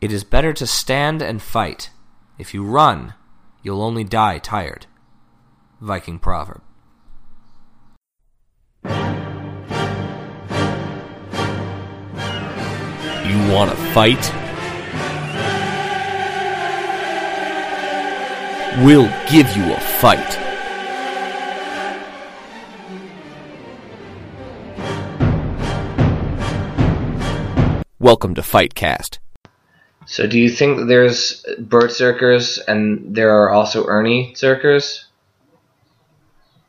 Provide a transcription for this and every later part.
It is better to stand and fight. If you run, you'll only die tired. Viking proverb. You want to fight? We'll give you a fight. Welcome to Fightcast. So, do you think that there's Bert Zerkers and there are also Ernie Zerkers?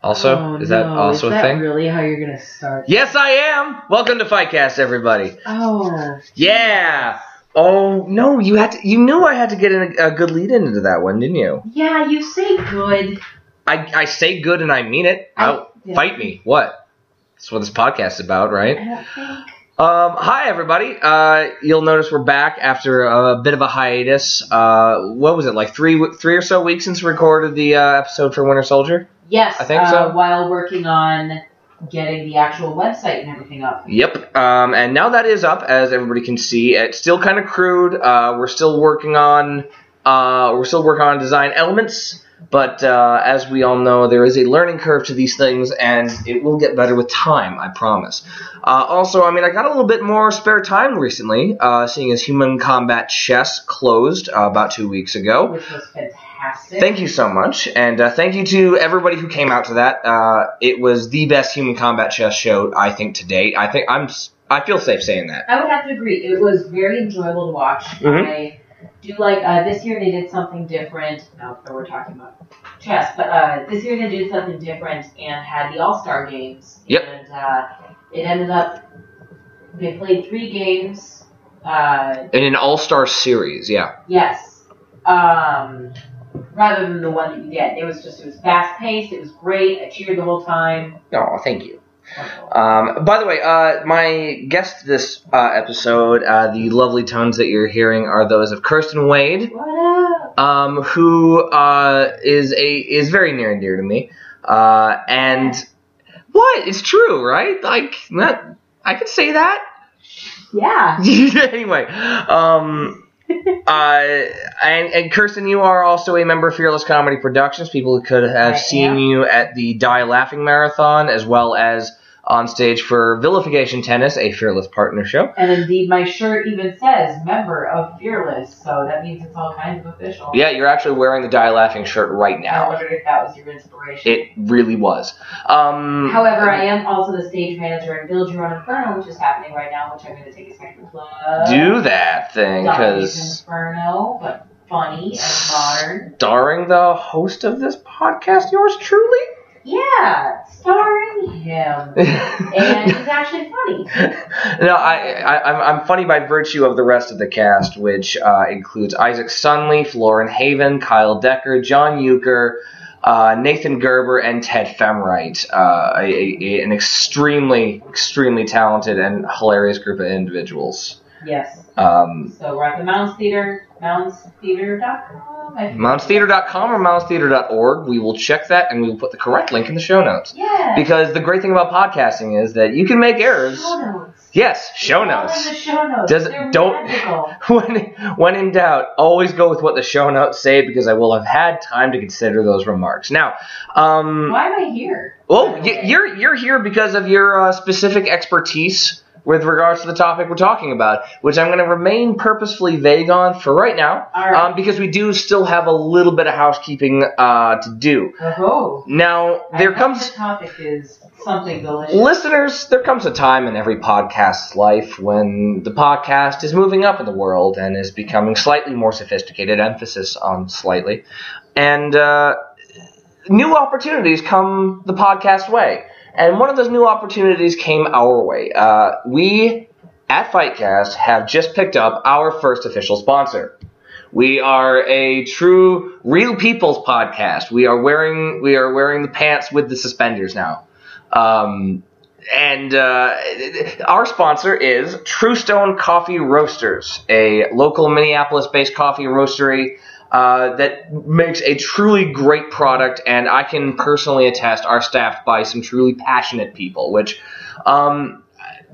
Also, Oh, is that no. also is a thing? really how you're gonna start? Yes, I am. Welcome to Fightcast, everybody. Oh, Yeah. Oh no, you had to. You knew I had to get in a, a good lead into that one, didn't you? yeah. You say good. I, I say good and I mean it. I- yeah. fight me. What? That's what this podcast is about, right? I don't think. Um, hi everybody. Uh, you'll notice we're back after a bit of a hiatus. Uh, what was it like three three or so weeks since we recorded the uh, episode for Winter Soldier? Yes. I think uh, so. While working on getting the actual website and everything up. Yep. Um, and now that is up, as everybody can see. It's still kind of crude. Uh, we're still working on uh, we're still working on design elements, but uh, as we all know, there is a learning curve to these things, and it will get better with time. I promise. Uh, also, I mean, I got a little bit more spare time recently, uh, seeing as Human Combat Chess closed uh, about two weeks ago. which was fantastic. Thank you so much, and uh, thank you to everybody who came out to that. Uh, it was the best human combat chess show I think to date. I think I'm I feel safe saying that. I would have to agree. It was very enjoyable to watch. Mhm. I do like uh, this year they did something different. Now that we're talking about chess, but uh, this year they did something different and had the All Star games. Yep. And uh, it ended up they played three games. Uh, In an all star series, yeah. yes. Um, rather than the one that you did, it was just it was fast paced. It was great. I cheered the whole time. Oh, thank you. Um, by the way, uh, my guest this uh, episode, uh, the lovely tones that you're hearing are those of Kirsten Wade, um, who uh, is a is very near and dear to me. Uh, and what? It's true, right? Like, not, I could say that. Yeah. anyway, um, uh, and, and Kirsten, you are also a member of Fearless Comedy Productions. People could have I seen am. you at the Die Laughing Marathon as well as on stage for Vilification Tennis, a Fearless partner show. And indeed, my shirt even says member of Fearless, so that means it's all kinds of official. Yeah, you're actually wearing the Die Laughing shirt right now. I wondered if that was your inspiration. It really was. Um, However, I am also the stage manager in Build Your Own Inferno, which is happening right now, which I'm going to take a second to plug. do that thing because Inferno, but funny and modern. starring the host of this podcast, yours truly. Yeah, starring him. and he's actually funny. no, I, I, I'm, I'm funny by virtue of the rest of the cast, which uh, includes Isaac Sunleaf, Lauren Haven, Kyle Decker, John Euchre, uh, Nathan Gerber, and Ted Femright. Uh, a, a, an extremely, extremely talented and hilarious group of individuals. Yes. Um, So we're at the Mounds Theater, moundstheater.com. Mountstheater.com or mountstheater.org. We will check that and we will put the correct link in the show notes. Yeah. Because the great thing about podcasting is that you can make errors. Show. Yes, show notes. the show notes. Does- They're don't- when when in doubt, always go with what the show notes say because I will have had time to consider those remarks. Now, um, Why am I here? y- you're you're here because of your uh, specific expertise with regards to the topic we're talking about, which I'm going to remain purposefully vague on for right now, right. um, because we do still have a little bit of housekeeping uh, to do. Oh, Now, there hope comes The topic is something delicious. Listeners, there comes a time in every podcast's life when the podcast is moving up in the world and is becoming slightly more sophisticated, emphasis on slightly. And uh, new opportunities come the podcast way. And one of those new opportunities came our way. Uh, we at Fightcast have just picked up our first official sponsor. We are a true real people's podcast. We are wearing we are wearing the pants with the suspenders now. Um, and uh, our sponsor is True Stone Coffee Roasters, a local Minneapolis-based coffee roastery uh, that makes a truly great product. And I can personally attest, are staffed by some truly passionate people. Which, um,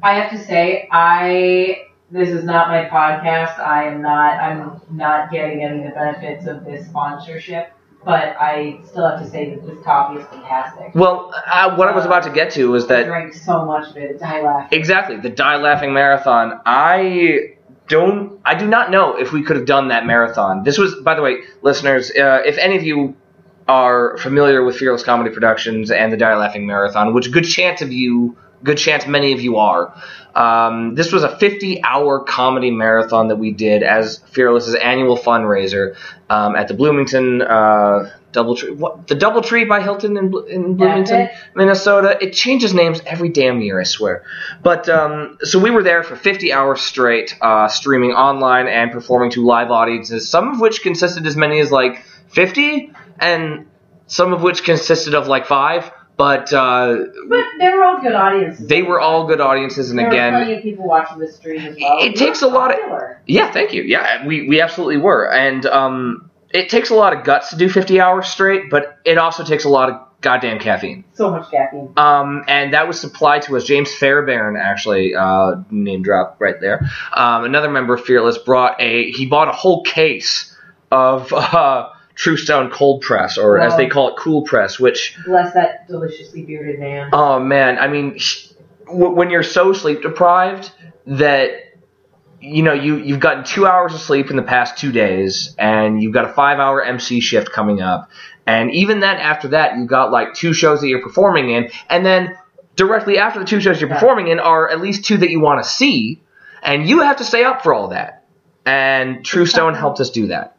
I have to say, I this is not my podcast. I am not. I'm not getting any of the benefits of this sponsorship. But I still have to say that this coffee is fantastic. Well, uh, what I was about to get to was I that drank so much of it. I laughed. exactly the Die Laughing Marathon. I don't. I do not know if we could have done that marathon. This was, by the way, listeners. Uh, if any of you are familiar with Fearless Comedy Productions and the Die Laughing Marathon, which good chance of you, good chance many of you are. Um, this was a 50-hour comedy marathon that we did as Fearless's annual fundraiser um, at the Bloomington uh, DoubleTree. What the DoubleTree by Hilton in, in Bloomington, it? Minnesota. It changes names every damn year, I swear. But um, so we were there for 50 hours straight, uh, streaming online and performing to live audiences, some of which consisted as many as like 50, and some of which consisted of like five. But uh, But they were all good audiences. they were all good audiences, and there were again, plenty of people watching the stream as well. It We takes a lot of- yeah, thank you. Yeah, we, we absolutely were. And um, it takes a lot of guts to do 50 hours straight, but it also takes a lot of goddamn caffeine. so much caffeine. Um, and that was supplied to us. James Fairbairn, actually, uh, name drop right there. Um, another member of Fearless brought a, he bought a whole case of uh, True Stone Cold Press, or as they call it, Cool Press, which Bless that deliciously bearded man. Oh man, I mean, when you're so sleep deprived that you know you you've gotten two hours of sleep in the past two days, and you've got a five hour MC shift coming up, and even then after that you've got like two shows that you're performing in, and then directly after the two shows you're Yeah. performing in are at least two that you want to see, and you have to stay up for all that. And True Stone helped us do that.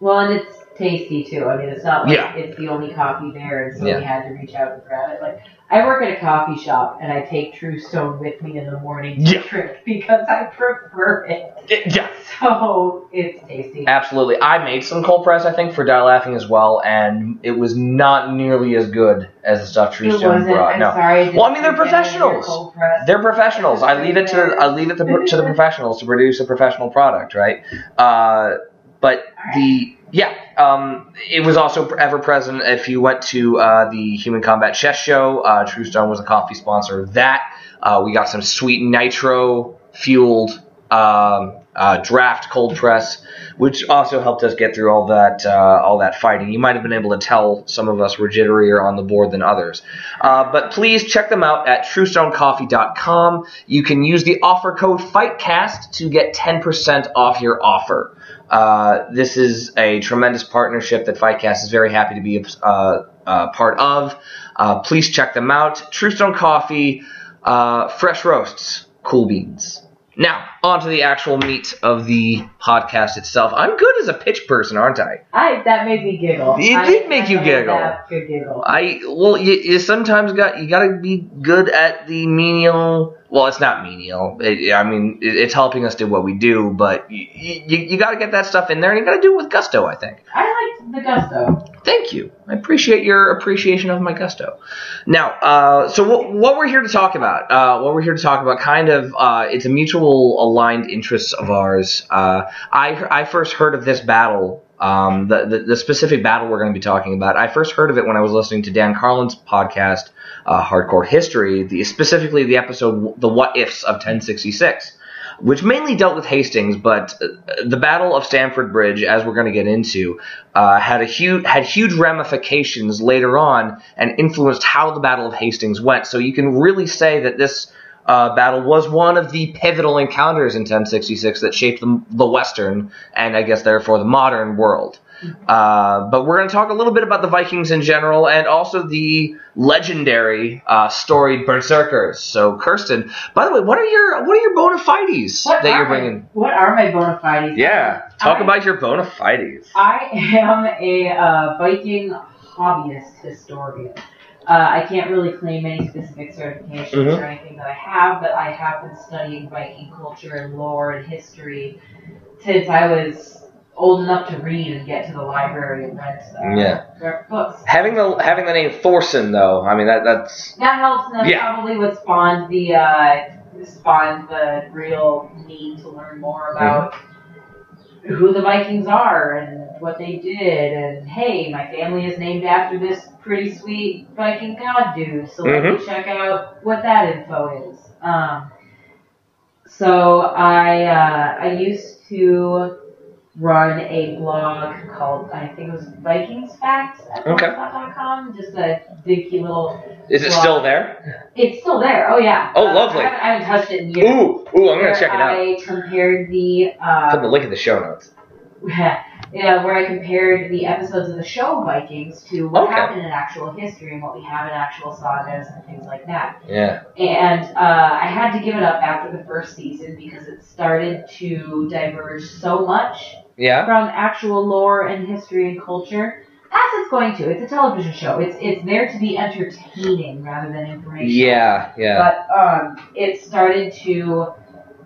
Well, and it's tasty too. I mean, it's not like Yeah. it's the only coffee there, and so Yeah. we had to reach out and grab it. Like I work at a coffee shop, and I take True Stone with me in the morning to Yeah. drink because I prefer it. It- yeah, So it's tasty. Absolutely. I made some cold press, I think, for Die Laughing as well, and it was not nearly as good as the stuff True It Stone wasn't. brought. I'm No. sorry. Well, I mean, they're didn't get any of your professionals. They're professionals. I leave it to I leave it to, to the professionals to produce a professional product, right? Uh, but the yeah, um, it was also ever present. If you went to uh, the Human Combat Chess Show, uh, True Stone was a coffee sponsor of that. Uh, we got some sweet nitro fueled um, uh, draft cold press, which also helped us get through all that uh, all that fighting. You might have been able to tell some of us were jitterier on the board than others. Uh, but please check them out at truestonecoffee.com. You can use the offer code FIGHTCAST to get 10% off your offer. Uh, this is a tremendous partnership that Fightcast is very happy to be a uh, uh, part of. Please check them out. True Stone Coffee, fresh roasts, cool beans. Now, on to the actual meat of the podcast itself. I'm good as a pitch person, aren't I? I that made me giggle. It I- did make you I giggle. Good giggle. I well, you, you sometimes got you got to be good at the menial. Well, it's not menial. It, I mean, it, it's helping us do what we do, but you, you, you got to get that stuff in there, and you got to do it with gusto. I think. I liked the gusto. Thank you. I appreciate your appreciation of my gusto. Now, uh, so what, what we're here to talk about, uh, what we're here to talk about, kind of, uh, it's a mutual aligned interest of ours. Uh, I I first heard of this battle, um, the, the the specific battle we're going to be talking about. I first heard of it when I was listening to Dan Carlin's podcast, uh, Hardcore History, the specifically the episode "The What Ifs of 1066." Which mainly dealt with Hastings, but uh, the Battle of Stamford Bridge, as we're going to get into, uh, had a huge had huge ramifications later on and influenced how the Battle of Hastings went. So you can really say that this uh, battle was one of the pivotal encounters in 1066 that shaped the, the Western and I guess therefore the modern world. Uh, but we're going to talk a little bit about the Vikings in general and also the legendary uh, storied berserkers. So, Kirsten, by the way, what are your what are your bona fides What that you're my- bringing? What are my bona fides? Yeah, talk I- about your bona fides. I am a uh, Viking hobbyist historian. Uh, I can't really claim any specific certifications Mhm. or anything that I have, but I have been studying Viking culture and lore and history since I was old enough to read and get to the library and rent uh, Yeah. rent books. Having the having the name Thorson though, I mean that that's That helps, and that's Yeah. probably what spawned the uh, spawned the real need to learn more about who the Vikings are and what they did. And hey, my family is named after this pretty sweet Viking god dude, so let me check out what that info is. Um, So I uh, I used to run a blog called I think it was Vikings Facts at Okay. blogspot.com. Just a dinky little. Is it blog. still there? It's still there. Oh yeah. Oh, Uh, lovely. I haven't, I haven't touched it in years. Ooh, ooh, I'm gonna check it out. I compared the Put the link in the show notes. yeah, where I compared the episodes of the show Vikings to what Okay. happened in actual history and what we have in actual sagas and things like that. Yeah. And uh, I had to give it up after the first season because it started to diverge so much Yeah. from actual lore and history and culture. As it's going to. It's a television show. It's it's there to be entertaining rather than information. Yeah. Yeah. But um, it started to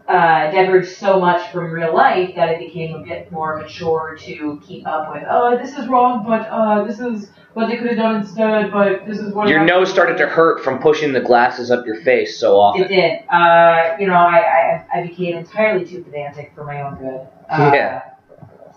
uh, diverge so much from real life that it became a bit more mature to keep up with. Oh, this is wrong, but uh, this is what they could have done instead. But this is what Your happened." nose started to hurt from pushing the glasses up your face so often. It did. Uh, you know, I, I I became entirely too pedantic for my own good. Uh, Yeah.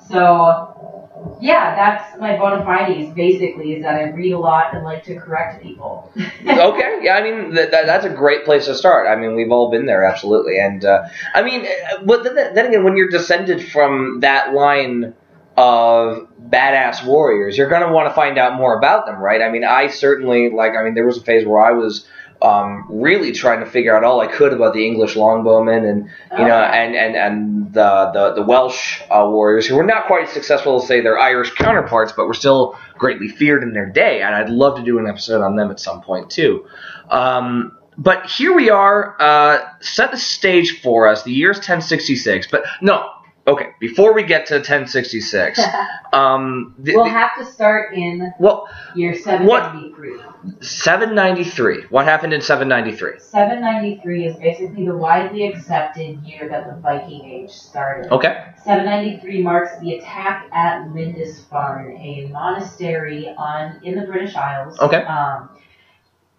So, yeah, that's my bona fides. Basically, is that I read a lot and like to correct people. okay, yeah, I mean th- that, that's a great place to start. I mean, we've all been there, absolutely. And uh, I mean, uh, but then, then again, when you're descended from that line of badass warriors, you're going to want to find out more about them, right? I mean, I certainly like. I mean, there was a phase where I was. Um, really trying to figure out all I could about the English longbowmen and you know and and and the the, the Welsh uh, warriors who were not quite as successful as say their Irish counterparts, but were still greatly feared in their day. And I'd love to do an episode on them at some point too. Um, but here we are. Uh, set the stage for us. The year's 1066. But no, okay. Before we get to 1066, um, the, we'll the- have to start in well, year 793. 793. What happened in 793? 793 is basically the widely accepted year that the Viking Age started. Okay. 793 marks the attack at Lindisfarne, a monastery on in the British Isles. Okay. Um,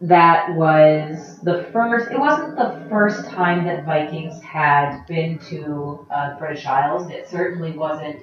that was the first. It wasn't the first time that Vikings had been to uh, the British Isles. It certainly wasn't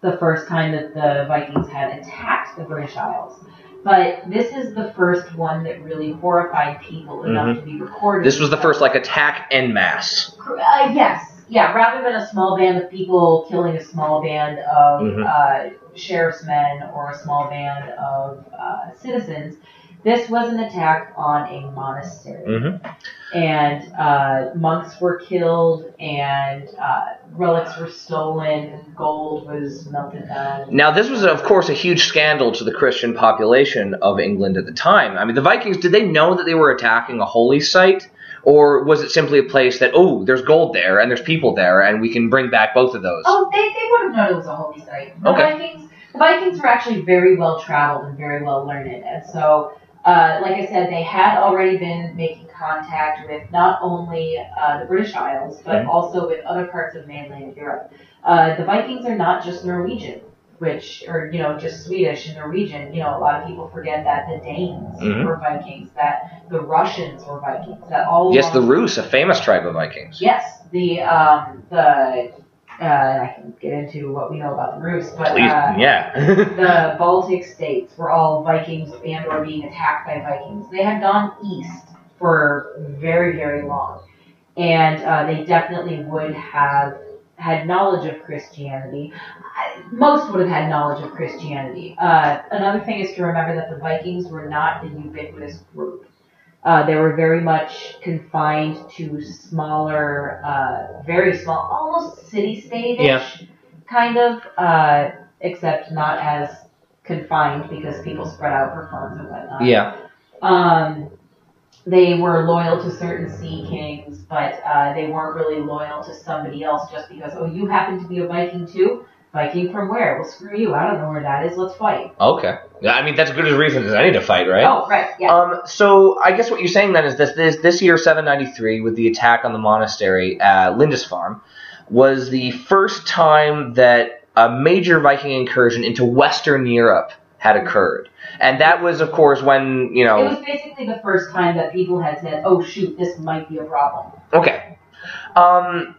the first time that the Vikings had attacked the British Isles. But this is the first one that really horrified people enough to be recorded. Mm-hmm. This was the first like attack en masse. Uh, yes, yeah. Rather than a small band of people killing a small band of Mhm. uh, sheriff's men or a small band of uh, citizens, this was an attack on a monastery, Mm-hmm. and uh, monks were killed, and uh, relics were stolen, gold was melted down. Now, this was, of course, a huge scandal to the Christian population of England at the time. I mean, the Vikings, did they know that they were attacking a holy site? Or was it simply a place that, oh, there's gold there and there's people there and we can bring back both of those? Oh, they, they would have known it was a holy site. The Okay. Vikings, the Vikings were actually very well traveled and very well learned, and so, uh, like I said, they had already been making contact with not only uh, the British Isles but Mhm. also with other parts of mainland Europe. Uh, the Vikings are not just Norwegian. Which, or you know, just Swedish and Norwegian. You know, a lot of people forget that the Danes Mhm. were Vikings, that the Russians were Vikings, that all yes, the Rus, a famous tribe of Vikings. Yes, the um the uh, I can get into what we know about the Rus, but Please, uh, yeah. the Baltic states were all Vikings and or being attacked by Vikings. They had gone east for very very long, and uh, they definitely would have had knowledge of Christianity. Most would have had knowledge of Christianity. Uh, another thing is to remember that the Vikings were not a ubiquitous group. Uh, they were very much confined to smaller, uh, very small, almost city-state-ish Yeah. kind of, uh, except not as confined because people spread out for farms and whatnot. yeah. Um, they were loyal to certain sea kings, but uh, they weren't really loyal to somebody else just because, oh, you happen to be a Viking too? Viking from where? Well, screw you. I don't know where that is. Let's fight. Okay. Yeah, I mean, that's as good a reason as any to fight, right? Oh, right. Yeah. Um, so I guess what you're saying then is this this, this year 793 with the attack on the monastery at Lindisfarne was the first time that a major Viking incursion into Western Europe had occurred, and that was of course when you know. it was basically the first time that people had said, oh, shoot, this might be a problem. okay. Um,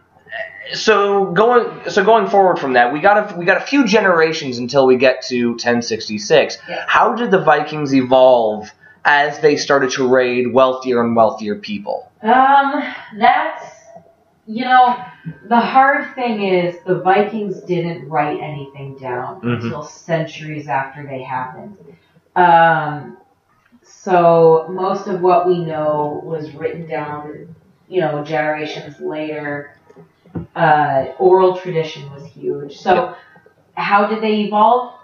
so going so going forward from that, we got a we got a few generations until we get to 1066. Yeah. How did the Vikings evolve as they started to raid wealthier and wealthier people? Um, that's you know, the hard thing is the Vikings didn't write anything down Mhm. until centuries after they happened. Um, so most of what we know was written down, you know, generations later. Uh, oral tradition was huge. So how did they evolve?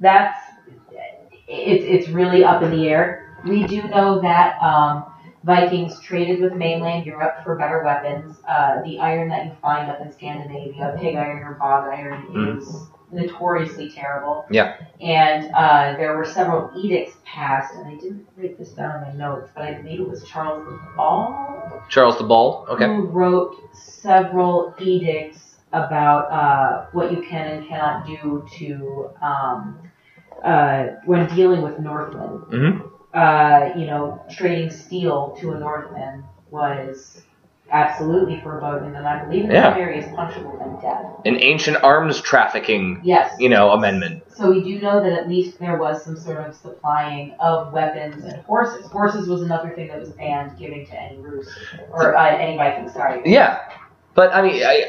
That's it's it's really up in the air. We do know that um, Vikings traded with mainland Europe for better weapons. Uh, the iron that you find up in Scandinavia, pig iron or bog iron, Mhm. is notoriously terrible. Yeah. And uh, there were several edicts passed, and I didn't write this down in my notes, but I believe it was Charles the Ball Charles the Bald. Okay. who wrote several edicts about uh, what you can and cannot do to um, uh, when dealing with Northmen. Mm-hmm. Uh, you know, trading steel to a Northman was absolutely forbidden, and I believe in Yeah. some areas punishable by death. An ancient arms trafficking, Yes. you know, amendment. So we do know that at least there was some sort of supplying of weapons and horses. Horses was another thing that was banned giving to any Rus or uh, any Vikings. Sorry. Yeah, but I mean, I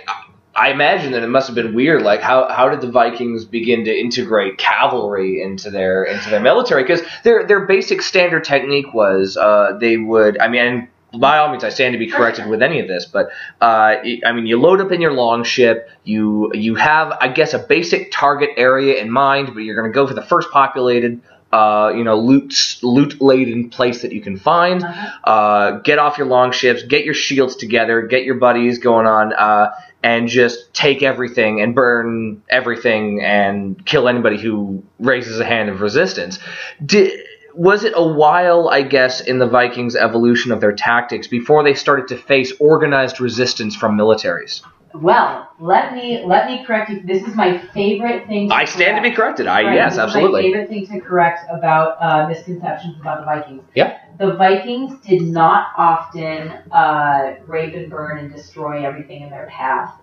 I imagine that it must have been weird. Like, how how did the Vikings begin to integrate cavalry into their into their military? Because their their basic standard technique was uh, they would. I mean. By all means, I stand to be corrected with any of this, but uh, I mean, you load up in your longship. You you have, I guess, a basic target area in mind, but you're going to go for the first populated, uh, you know, loot loot laden place that you can find Uh-huh. uh, get off your long ships, get your shields together, get your buddies going on, uh, and just take everything and burn everything and kill anybody who raises a hand of resistance. Did, was it a while, I guess, in the Vikings' evolution of their tactics before they started to face organized resistance from militaries? Well, let me let me correct you. This is my favorite thing. To I stand to be corrected. I Right, yes, this is absolutely. my favorite thing to correct about uh, misconceptions about the Vikings. Yeah. The Vikings did not often uh, rape and burn and destroy everything in their path.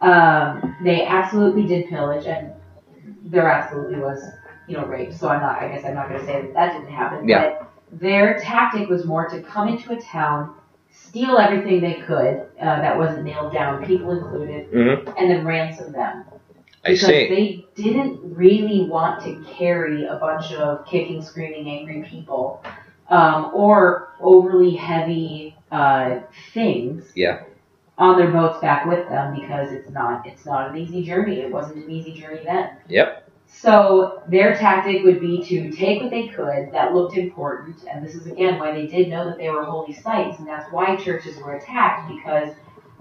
Um, they absolutely did pillage, and there absolutely was, you know, rape. So I'm not. I guess I'm not going to say that that didn't happen. Yeah. But their tactic was more to come into a town, steal everything they could uh, that wasn't nailed down, people included, hmm and then ransom them I because see. they didn't really want to carry a bunch of kicking, screaming, angry people um, or overly heavy uh, things Yeah. on their boats back with them because it's not it's not an easy journey. It wasn't an easy journey then. Yep. So their tactic would be to take what they could that looked important, and this is again why they did know that they were holy sites, and that's why churches were attacked because,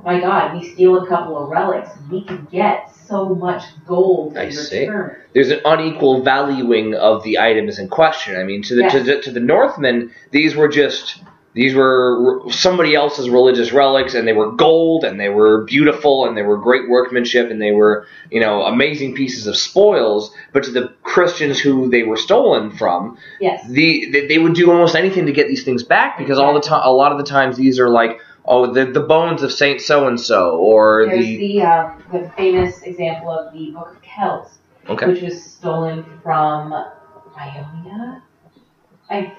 my God, we steal a couple of relics, we can get so much gold I in see. return. there's an unequal valuing of the items in question. I mean, to the to, Yes. the, to the Northmen, these were just these were somebody else's religious relics, and they were gold, and they were beautiful, and they were great workmanship, and they were you know amazing pieces of spoils. But to the Christians who they were stolen from, Yes. the they, they would do almost anything to get these things back because all the time, a lot of the times, these are like. Oh, the, the bones of Saint so and so, or There's the the um, the famous example of the Book of Kells, okay, which was stolen from Iona. I,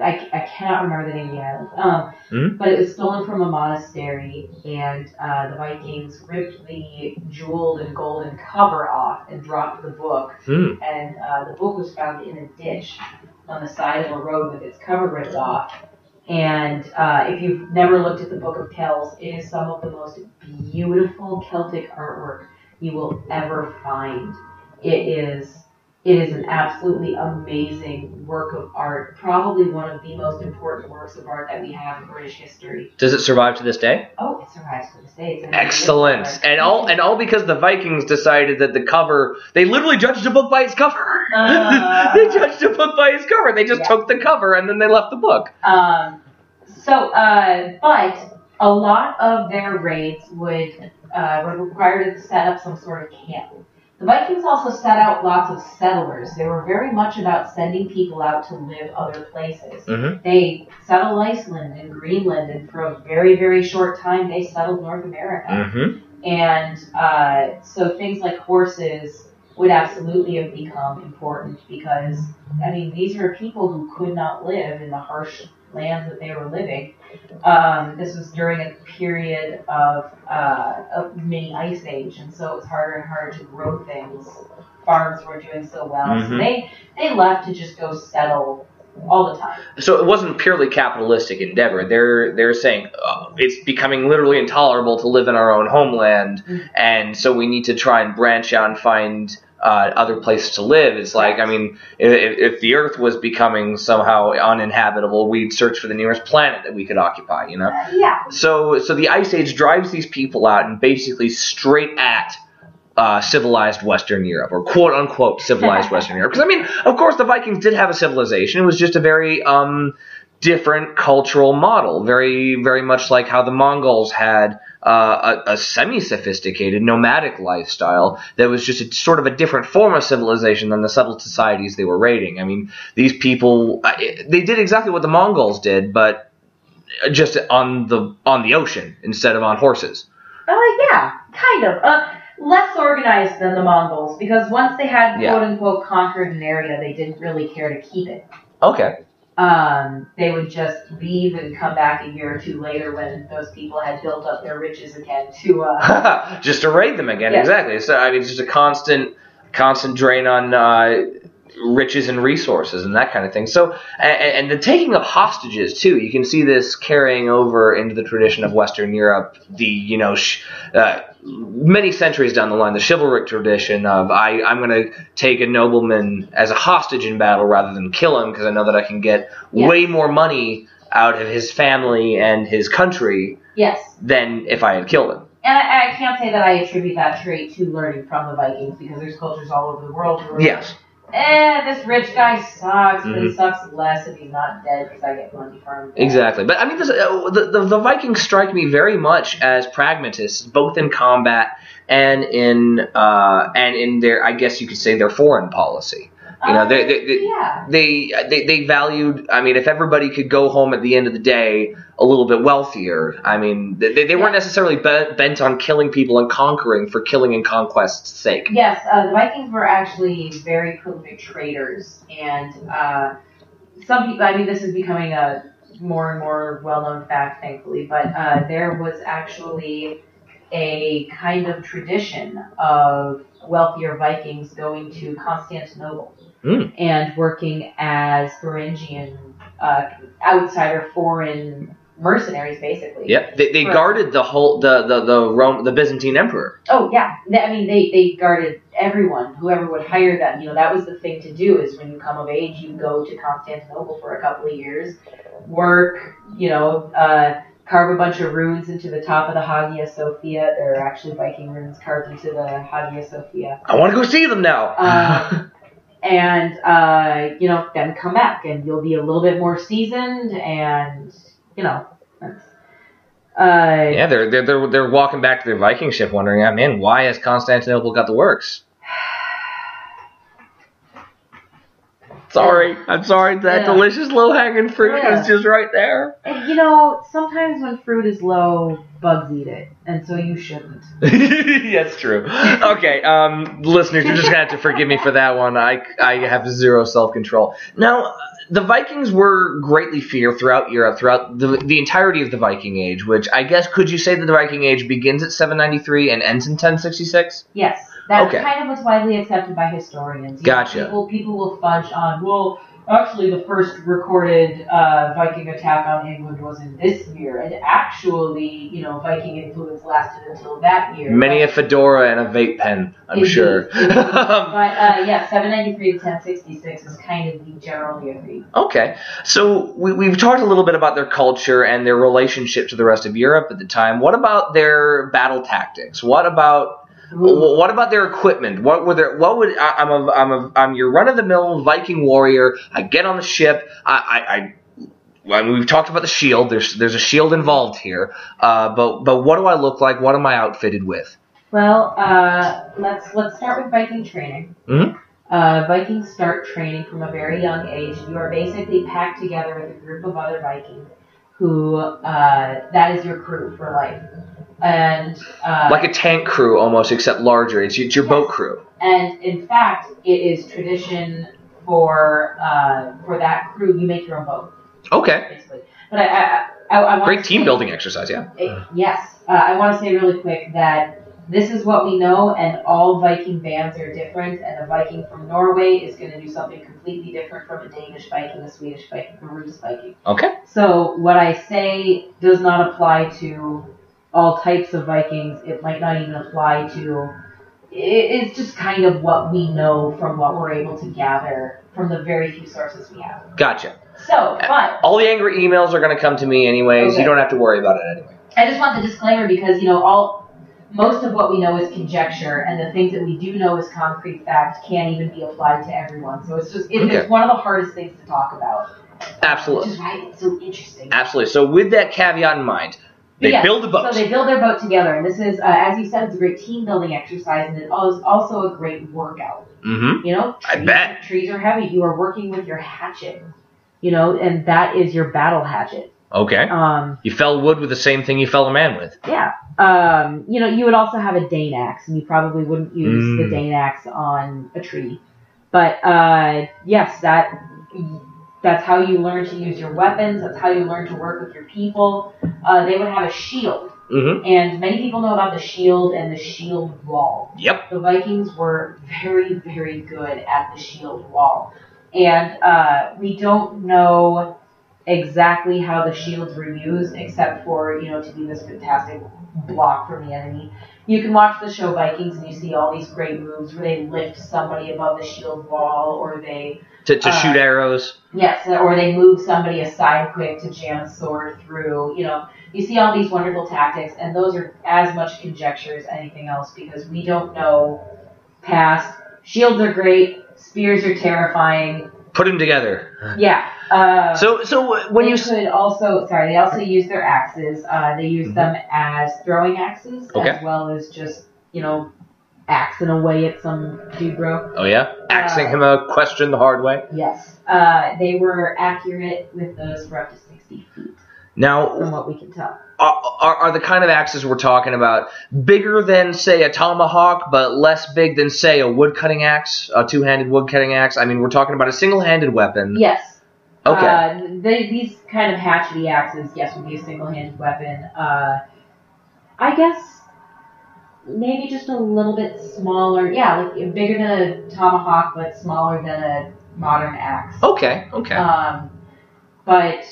I, I cannot remember the name of the island. Um, Mhm. But it was stolen from a monastery, and uh, the Vikings ripped the jeweled and golden cover off and dropped the book. hmm, And uh, the book was found in a ditch on the side of a road with its cover ripped off. And uh, if you've never looked at the Book of Kells, it is some of the most beautiful Celtic artwork you will ever find. It is it is an absolutely amazing work of art, probably one of the most important works of art that we have in British history. does it survive to this day? Oh, it survives to this day. Excellent. And all and all because the Vikings decided that the cover they literally judged a book by its cover. Uh. they judged a book by its cover. They just Yeah. took the cover and then they left the book. Um, so, uh, but a lot of their raids would uh, required to set up some sort of camp. The Vikings also set out lots of settlers. They were very much about sending people out to live other places. Mhm. They settled Iceland and Greenland, and for a very, very short time, they settled North America. Mm-hmm. And uh, so things like horses would absolutely have become important because, I mean, these were people who could not live in the harsh lands that they were living. Um, this was during a period of uh, a mini ice age, and so it was harder and harder to grow things. Farms weren't doing so well, so Mhm. they they left to just go settle all the time. So it wasn't purely capitalistic endeavor. They're they're saying uh, it's becoming literally intolerable to live in our own homeland, Mhm. and so we need to try and branch out and find uh, other places to live. It's like I mean, if, if the Earth was becoming somehow uninhabitable, we'd search for the nearest planet that we could occupy. You know. Uh, yeah, So so the Ice Age drives these people out and basically straight at. Uh, civilized Western Europe, or quote unquote civilized Western Europe. Because I mean, of course, the Vikings did have a civilization. It was just a very um, different cultural model, very very much like how the Mongols had uh, a, a semi-sophisticated nomadic lifestyle that was just a, sort of a different form of civilization than the settled societies they were raiding. I mean, these people uh, they did exactly what the Mongols did, but just on the on the ocean instead of on horses. Oh yeah, kind of. Uh, less organized than the Mongols because once they had Yeah. quote unquote conquered an area, they didn't really care to keep it. Okay. Um, they would just leave and come back a year or two later when those people had built up their riches again to uh, just to raid them again. Yeah. Exactly. So I mean, it's just a constant, constant drain on uh, riches and resources and that kind of thing. So, and, and the taking of hostages too. You can see this carrying over into the tradition of Western Europe. The you know. Sh- uh, Many centuries down the line, the chivalric tradition of I, I'm going to take a nobleman as a hostage in battle rather than kill him because I know that I can get Yes. way more money out of his family and his country yes. than if I had killed him. And I, I can't say that I attribute that trait to learning from the Vikings because there's cultures all over the world who are Yes. Eh, this rich guy sucks, but he Mhm. sucks less if he's not dead because I get money from him. Exactly, but I mean, this, uh, the, the the Vikings strike me very much as pragmatists, both in combat and in uh, and in their, I guess you could say, their foreign policy. You know, they, they, they, yeah. they they they valued. I mean, if everybody could go home at the end of the day a little bit wealthier, I mean, they, they weren't necessarily bent, bent on killing people and conquering for killing and conquest's sake. Yes, uh, the Vikings were actually very prolific traders, and uh, some people. I mean, this is becoming a more and more well-known fact, thankfully. But uh, there was actually a kind of tradition of wealthier Vikings going to Constantinople Mm. and working as Varangian uh, outsider foreign mercenaries, basically. Yep, they, they Right. guarded the whole the the the Rome the Byzantine emperor. Oh yeah, I mean they they guarded everyone, whoever would hire them. You know that was the thing to do is when you come of age, you go to Constantinople for a couple of years, work, you know, uh, carve a bunch of runes into the top of the Hagia Sophia. There are actually Viking runes carved into the Hagia Sophia, I want to go see them now. Um, and uh, you know then come back and you'll be a little bit more seasoned and you know. That's, uh, Yeah, they're, they're they're they're walking back to their Viking ship, wondering, i mean why has Constantinople got the works?" Sorry, I'm sorry. That Yeah. delicious low hanging fruit Yeah. is just right there. And, you know, sometimes when fruit is low, bugs eat it, and so you shouldn't. That's true. Okay, um, listeners, you're just gonna have to forgive me for that one. I I have zero self control. Now, the Vikings were greatly feared throughout Europe, throughout the the entirety of the Viking Age. Which I guess could you say that the Viking Age begins at 793 and ends in 1066? Yes, that's Okay. kind of what's widely accepted by historians. You Gotcha. know, People, people will fudge on, well, actually, the first recorded uh, Viking attack on England was in this year, and actually, you know, Viking influence lasted until that year. Many a fedora and a vape pen, I'm Indeed, sure. indeed. But uh, yeah, 793 to 1066 is kind of the generally agreed. Okay, so we, we've talked a little bit about their culture and their relationship to the rest of Europe at the time. What about their battle tactics? What about what about their equipment? What were their what would I, I'm a I'm a I'm your run of the mill Viking warrior. I get on the ship. I I. I I mean, we've talked about the shield. There's there's a shield involved here, uh, but but what do I look like? What am I outfitted with? Well, uh, let's let's start with Viking training. Mhm. Uh, Vikings start training from a very young age. You are basically packed together with a group of other Vikings who uh, that is your crew for life, and uh, Like a tank crew almost, except larger. It's, it's your boat crew. and in fact, it is tradition for uh, for that crew. You make your own boat Okay. basically. But I, I, I, I Great team say- building exercise, yeah. it- yes, uh, I want to say really quick that this is what we know, and all Viking bands are different. And a Viking from Norway is going to do something completely different from a Danish Viking, a Swedish Viking, a Rus Viking. Okay. So what I say does not apply to all types of Vikings. It might not even apply to. It's just kind of what we know from what we're able to gather from the very few sources we have. Gotcha. So, but All the angry emails are going to come to me anyways. Okay. You don't have to worry about it anyway. I just want the disclaimer because you know all most of what we know is conjecture, and the things that we do know is concrete fact can't even be applied to everyone. So it's just it, Okay. it's one of the hardest things to talk about, which Absolutely. is why it's so interesting. Absolutely. So with that caveat in mind, they Yes, build a boat. So they build their boat together, and this is, uh, as you said, it's a great team building exercise, and it is also a great workout. mm-hmm. You know, I trees, bet. trees are heavy. You are working with your hatchet, you know, and that is your battle hatchet. Okay. Um, You fell wood with the same thing you fell a man with. Yeah. Um, you know, you would also have a Dane axe, and you probably wouldn't use Mm. the Dane axe on a tree. But uh, yes, that that's how you learn to use your weapons. That's how you learn to work with your people. Uh, they would have a shield, Mm-hmm. and many people know about the shield and the shield wall. Yep. The Vikings were very, very good at the shield wall. And uh, we don't know exactly how the shields were used, except for, you know, to be this fantastic block from the enemy. You can watch the show Vikings and you see all these great moves where they lift somebody above the shield wall or they To, to Uh, shoot arrows. Yes, or they move somebody aside quick to jam a sword through. You know, you see all these wonderful tactics, and those are as much conjecture as anything else because we don't know past. Shields are great, spears are terrifying. Put them together. Yeah. Uh, So so when you could also, sorry, they also use their axes. Uh, they use Mhm. them as throwing axes Okay. as well as just, you know, axing away at some dude bro. oh yeah, axing him a question the hard way. Yes. Uh, they were accurate with those for up to 60 feet. Now from what we can tell. are, are, are the kind of axes we're talking about bigger than say a tomahawk but less big than say a wood cutting axe a two-handed wood cutting axe i mean we're talking about a single-handed weapon Yes. Okay Uh, they, these kind of hatchety axes, yes, would be a single-handed weapon. Uh, I guess maybe just a little bit smaller. Yeah, like bigger than a tomahawk, but smaller than a modern axe. okay okay Um, but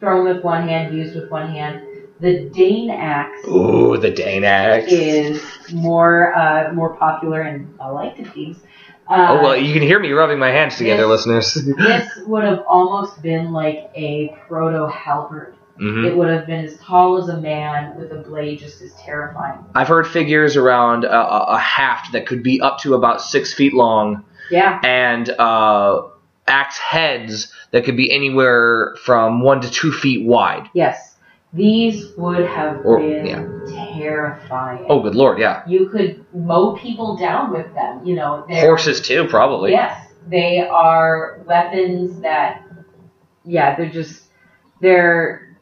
thrown with one hand, used with one hand. The Dane axe ooh the dane axe is more uh, more popular and I like to these. Uh, oh well you can hear me rubbing my hands together Yes. listeners this would have almost been like a proto halberd. hmm It would have been as tall as a man with a blade just as terrifying. i've heard figures around a, a, a haft that could be up to about six feet long Yeah. and uh, axe heads that could be anywhere from one to two feet wide Yes. These would have Or- been yeah. terrifying. oh good lord yeah You could mow people down with them. You know, horses too probably Yes, they are weapons that, yeah, they're just they're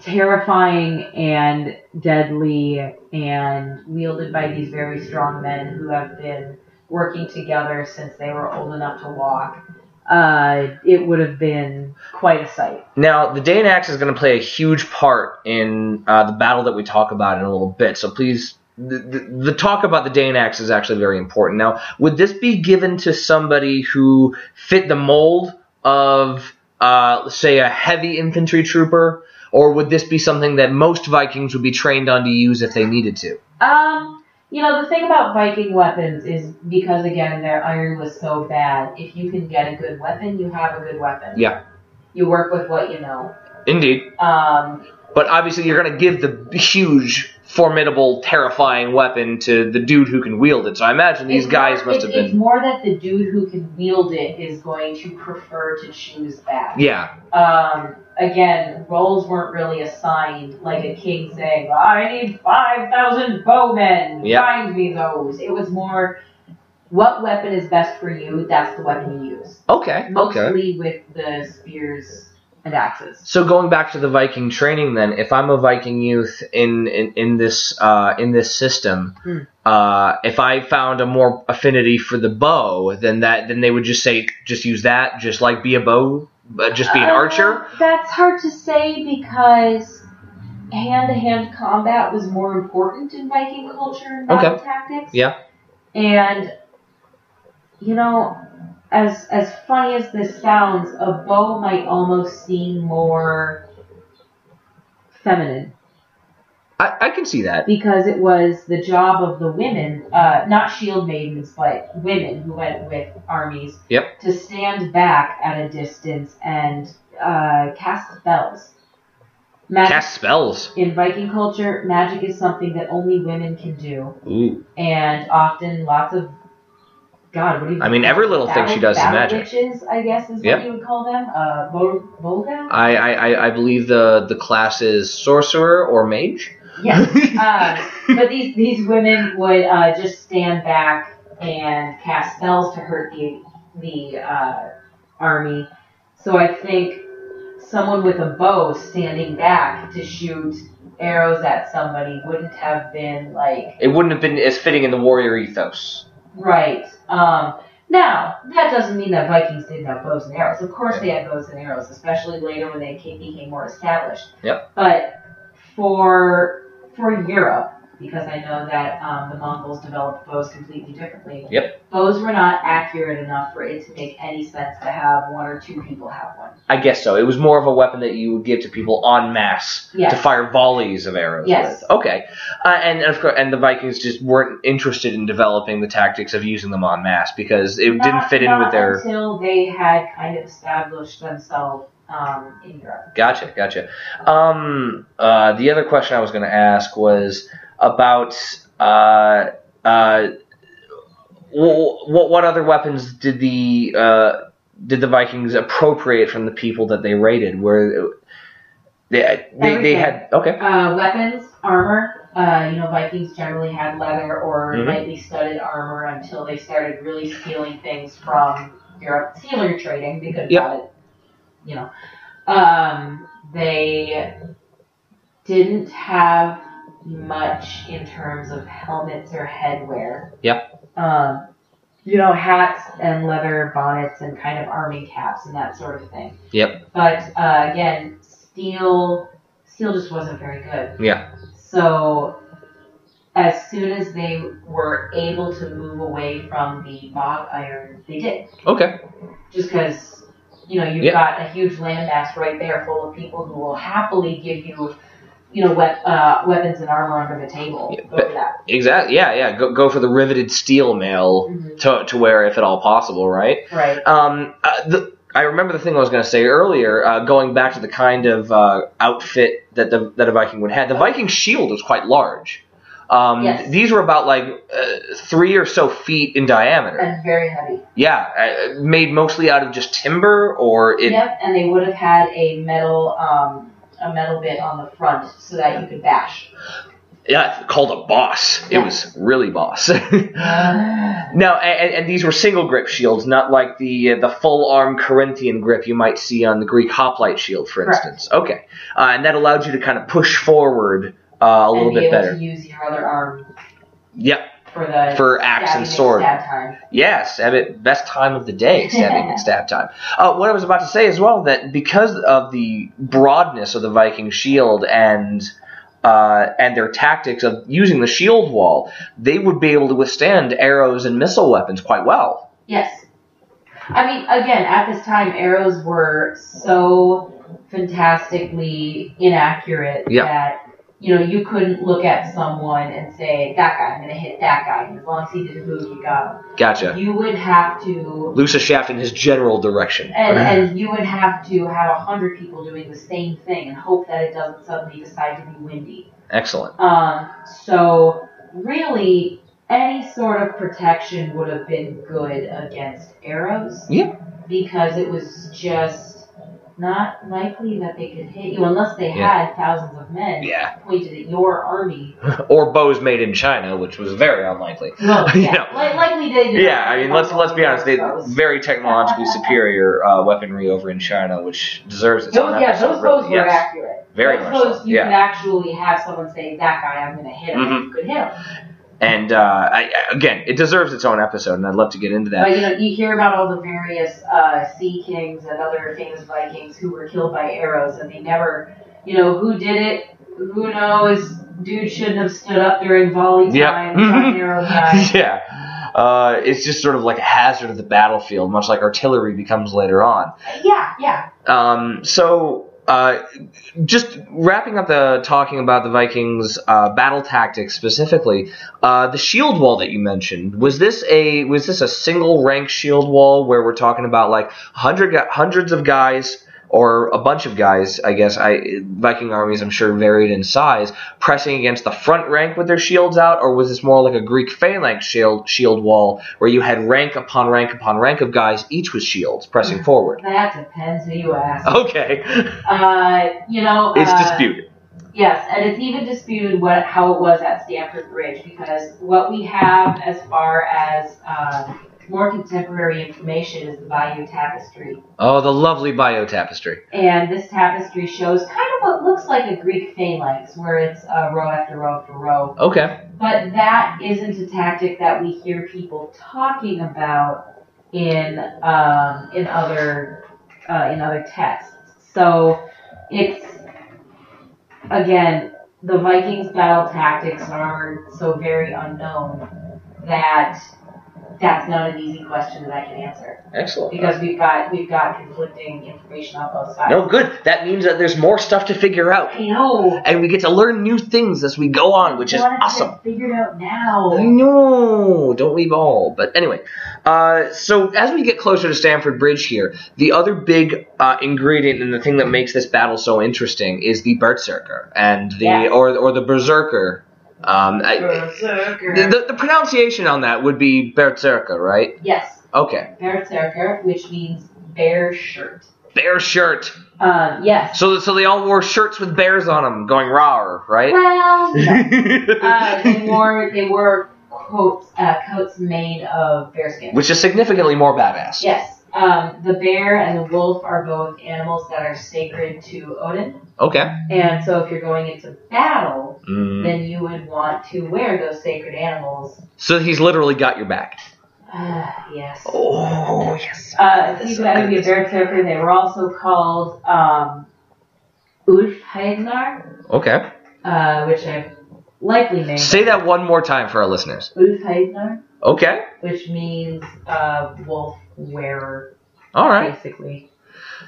terrifying and deadly and wielded by these very strong men who have been working together since they were old enough to walk. Uh, it would have been quite a sight. Now, the Dane axe is going to play a huge part in uh, the battle that we talk about in a little bit. So please, the, the, the talk about the Dane axe is actually very important. Now, would this be given to somebody who fit the mold of, uh, say, a heavy infantry trooper, or would this be something that most Vikings would be trained on to use if they needed to? Um, you know, the thing about Viking weapons is because again their iron was so bad. If you can get a good weapon, you have a good weapon. Yeah. You work with what you know. Indeed. Um, But obviously, you're going to give the huge, formidable, terrifying weapon to the dude who can wield it. So I imagine these it's guys more, must have been. It's more that the dude who can wield it is going to prefer to choose that. Yeah. Um, again, roles weren't really assigned like a king saying, "I need five thousand bowmen. Yep. Find me those." It was more, what weapon is best for you? That's the weapon you use. Okay. Mostly Okay. with the spears and axes. So going back to the Viking training, then, if I'm a Viking youth in in, in this uh, in this system, Hmm. uh, if I found a more affinity for the bow, then that then they would just say just use that, just like be a bow uh, just be an Uh, archer? That's hard to say because hand-to-hand combat was more important in Viking culture and Okay. tactics. Yeah. And you know, as as funny as this sounds, a bow might almost seem more feminine I, I can see that. because it was the job of the women, uh, not shield maidens, but women who went with armies, Yep. to stand back at a distance and uh, cast spells. Magic Cast spells. in Viking culture, magic is something that only women can do, Ooh. and often lots of God, what do you? I mean, every little thing she does is magic. Witches, I guess, is Yep. what you would call them. Uh, Vol- Völva. I, I, I- I believe the, the class is sorcerer or mage. Yes. uh, but these these women would uh, just stand back and cast spells to hurt the the uh, army. So I think someone with a bow standing back to shoot arrows at somebody wouldn't have been like It wouldn't have been as fitting in the warrior ethos. right. Um, now that doesn't mean that Vikings didn't have bows and arrows. Of course they had bows and arrows, especially later when they came, became more established. Yep. But for for Europe, because I know that um, the Mongols developed bows completely differently. Yep. Bows were not accurate enough for it to make any sense to have one or two people have one. I guess so. It was more of a weapon that you would give to people en masse Yes. to fire volleys of arrows Yes. with. Okay, uh, and of course, and the Vikings just weren't interested in developing the tactics of using them en masse because it didn't fit in with their. until they had kind of established themselves um, in Europe. Gotcha, gotcha. Um, uh, the other question I was going to ask was about uh, uh, what what other weapons did the uh, did the Vikings appropriate from the people that they raided? Where they they, they had okay, Uh, weapons, armor. Uh, you know, Vikings generally had leather or Mhm. lightly studded armor until they started really stealing things from Europe. Stealing trading, they could have Yep. got it. You know, um, they didn't have much in terms of helmets or headwear. Yep. Um, you know, hats and leather bonnets and kind of army caps and that sort of thing. Yep. But uh, again, steel steel just wasn't very good. Yeah. So as soon as they were able to move away from the bog iron, they did. okay, Just because you know you've Yeah. got a huge landmass right there full of people who will happily give you. You know, uh, weapons and armor under the table. Yeah, but- that. exactly. Yeah, yeah. Go go for the riveted steel mail Mhm. to to wear if at all possible, right? Right. Um, uh, the, I remember the thing I was going to say earlier, uh, going back to the kind of uh, outfit that the that a Viking would have. The Viking shield was quite large. Um, Yes. These were about like uh, three or so feet in diameter. And very heavy. Yeah, uh, made mostly out of just timber, or it. Yep, and they would have had a metal um, a metal bit on the front so that you could bash. Yeah, called a boss. It was really boss. No, and, and these were single grip shields, not like the uh, the full arm Corinthian grip you might see on the Greek hoplite shield, for Correct. instance. Okay, uh, and that allowed you to kind of push forward uh, a little and be bit able better. to use your other arm Yep. For the For axe and sword. stab time. Yeah. Best time of the day, stabbing and stab time. Uh, what I was about to say as well that because of the broadness of the Viking shield and uh, and their tactics of using the shield wall, they would be able to withstand arrows and missile weapons quite well. Yes. I mean, again, at this time, arrows were so fantastically inaccurate Yeah. that you know you couldn't look at someone and say that guy, I'm going to hit that guy, and as long as he didn't move, you got him. Gotcha. You would have to Loose a shaft in his general direction. And, and you would have to have a hundred people doing the same thing and hope that it doesn't suddenly decide to be windy. Excellent. Um, so really, any sort of protection would have been good against arrows. Yeah. Because it was just not likely that they could hit you unless they Yeah. had thousands of men Yeah. pointed at your army. Or bows made in China, which was very unlikely. You yeah, know. like, likely did. Yeah, I mean, let's let's be honest. They very technologically superior uh, weapons over in China, which deserves its own Those, yeah, episode, those really. bows were Yes. accurate. Very those much so, you yeah. could actually have someone say, "That guy, I'm going to hit him." Mhm. and You could hit him. And uh, I, again, it deserves its own episode, and I'd love to get into that. But you know, you hear about all the various uh, sea kings and other famous Vikings who were killed by arrows, and they never, you know, who did it? Who knows? Dude shouldn't have stood up during volley Yep. time. got arrow time. yeah. Uh, it's just sort of like a hazard of the battlefield, much like artillery becomes later on. Yeah, yeah. Um, so, uh, just wrapping up the talking about the Vikings' uh, battle tactics specifically, uh, the shield wall that you mentioned was this a was this a single rank shield wall where we're talking about like hundred hundreds of guys or a bunch of guys, I guess I Viking armies I'm sure varied in size, pressing against the front rank with their shields out, or was this more like a Greek phalanx shield shield wall where you had rank upon rank upon rank of guys, each with shields pressing forward? That depends who you ask. Okay. Uh, you know, It's uh, disputed. Yes, and it's even disputed what how it was at Stamford Bridge because what we have as far as uh, more contemporary information is the Bayeux Tapestry, Oh, the lovely Bayeux tapestry. and this tapestry shows kind of what looks like a Greek phalanx, where it's uh, row after row after row. Okay. But that isn't a tactic that we hear people talking about in um, in other uh, in other texts. So it's again the Vikings' battle tactics are so very unknown that that's not an easy question that I can answer Excellent. because we've got we've got conflicting information on both sides. No, good. That means that there's more stuff to figure out. I know. And we get to learn new things as we go on, which is I awesome. Figured out now. I know, don't we all? But anyway, uh, so as we get closer to Stamford Bridge here, the other big uh, ingredient and the thing that makes this battle so interesting is the Berserker and the or or the Berserker. Um, I, the, the, pronunciation on that would be Berserker, right? Yes, Okay, Berserker, which means bear shirt. bear shirt. Um, yes. So so they all wore shirts with bears on them, going rawr, right? Well, no. uh, they wore they wore coats uh, coats made of bearskin. Which is significantly more badass. Yes. Um, the bear and the wolf are both animals that are sacred to Odin, Okay. and so if you're going into battle, Mm. then you would want to wear those sacred animals. So he's literally got your back. Uh, yes. Oh yes. Uh, so you could either be a berserker. They were also called um, Ulfheidnar, Okay. uh, which I've likely named Say that one more time for our listeners. Ulfheidnar, Okay. which means uh, wolf wearer, All right. basically.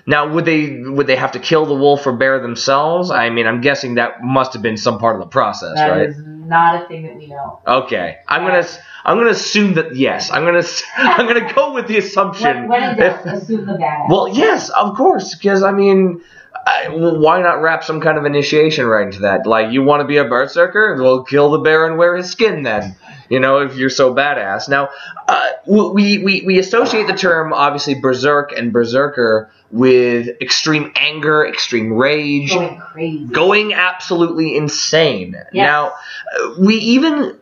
Now, would they would they have to kill the wolf or bear themselves? I mean, I'm guessing that must have been some part of the process, That right? is not a thing that we know. Okay. I'm gonna I'm gonna assume that yes. I'm gonna I'm gonna go with the assumption. When, when if- assume the badass. well, yes, of course, because I mean. I, well, why not wrap some kind of initiation right into that? Like, you want to be a berserker? Well, kill the bear and wear his skin then. You know, if you're so badass. Now, uh, we, we, we associate the term, obviously, berserk and berserker with extreme anger, extreme rage, going crazy. going absolutely insane. Yes. Now, uh, we even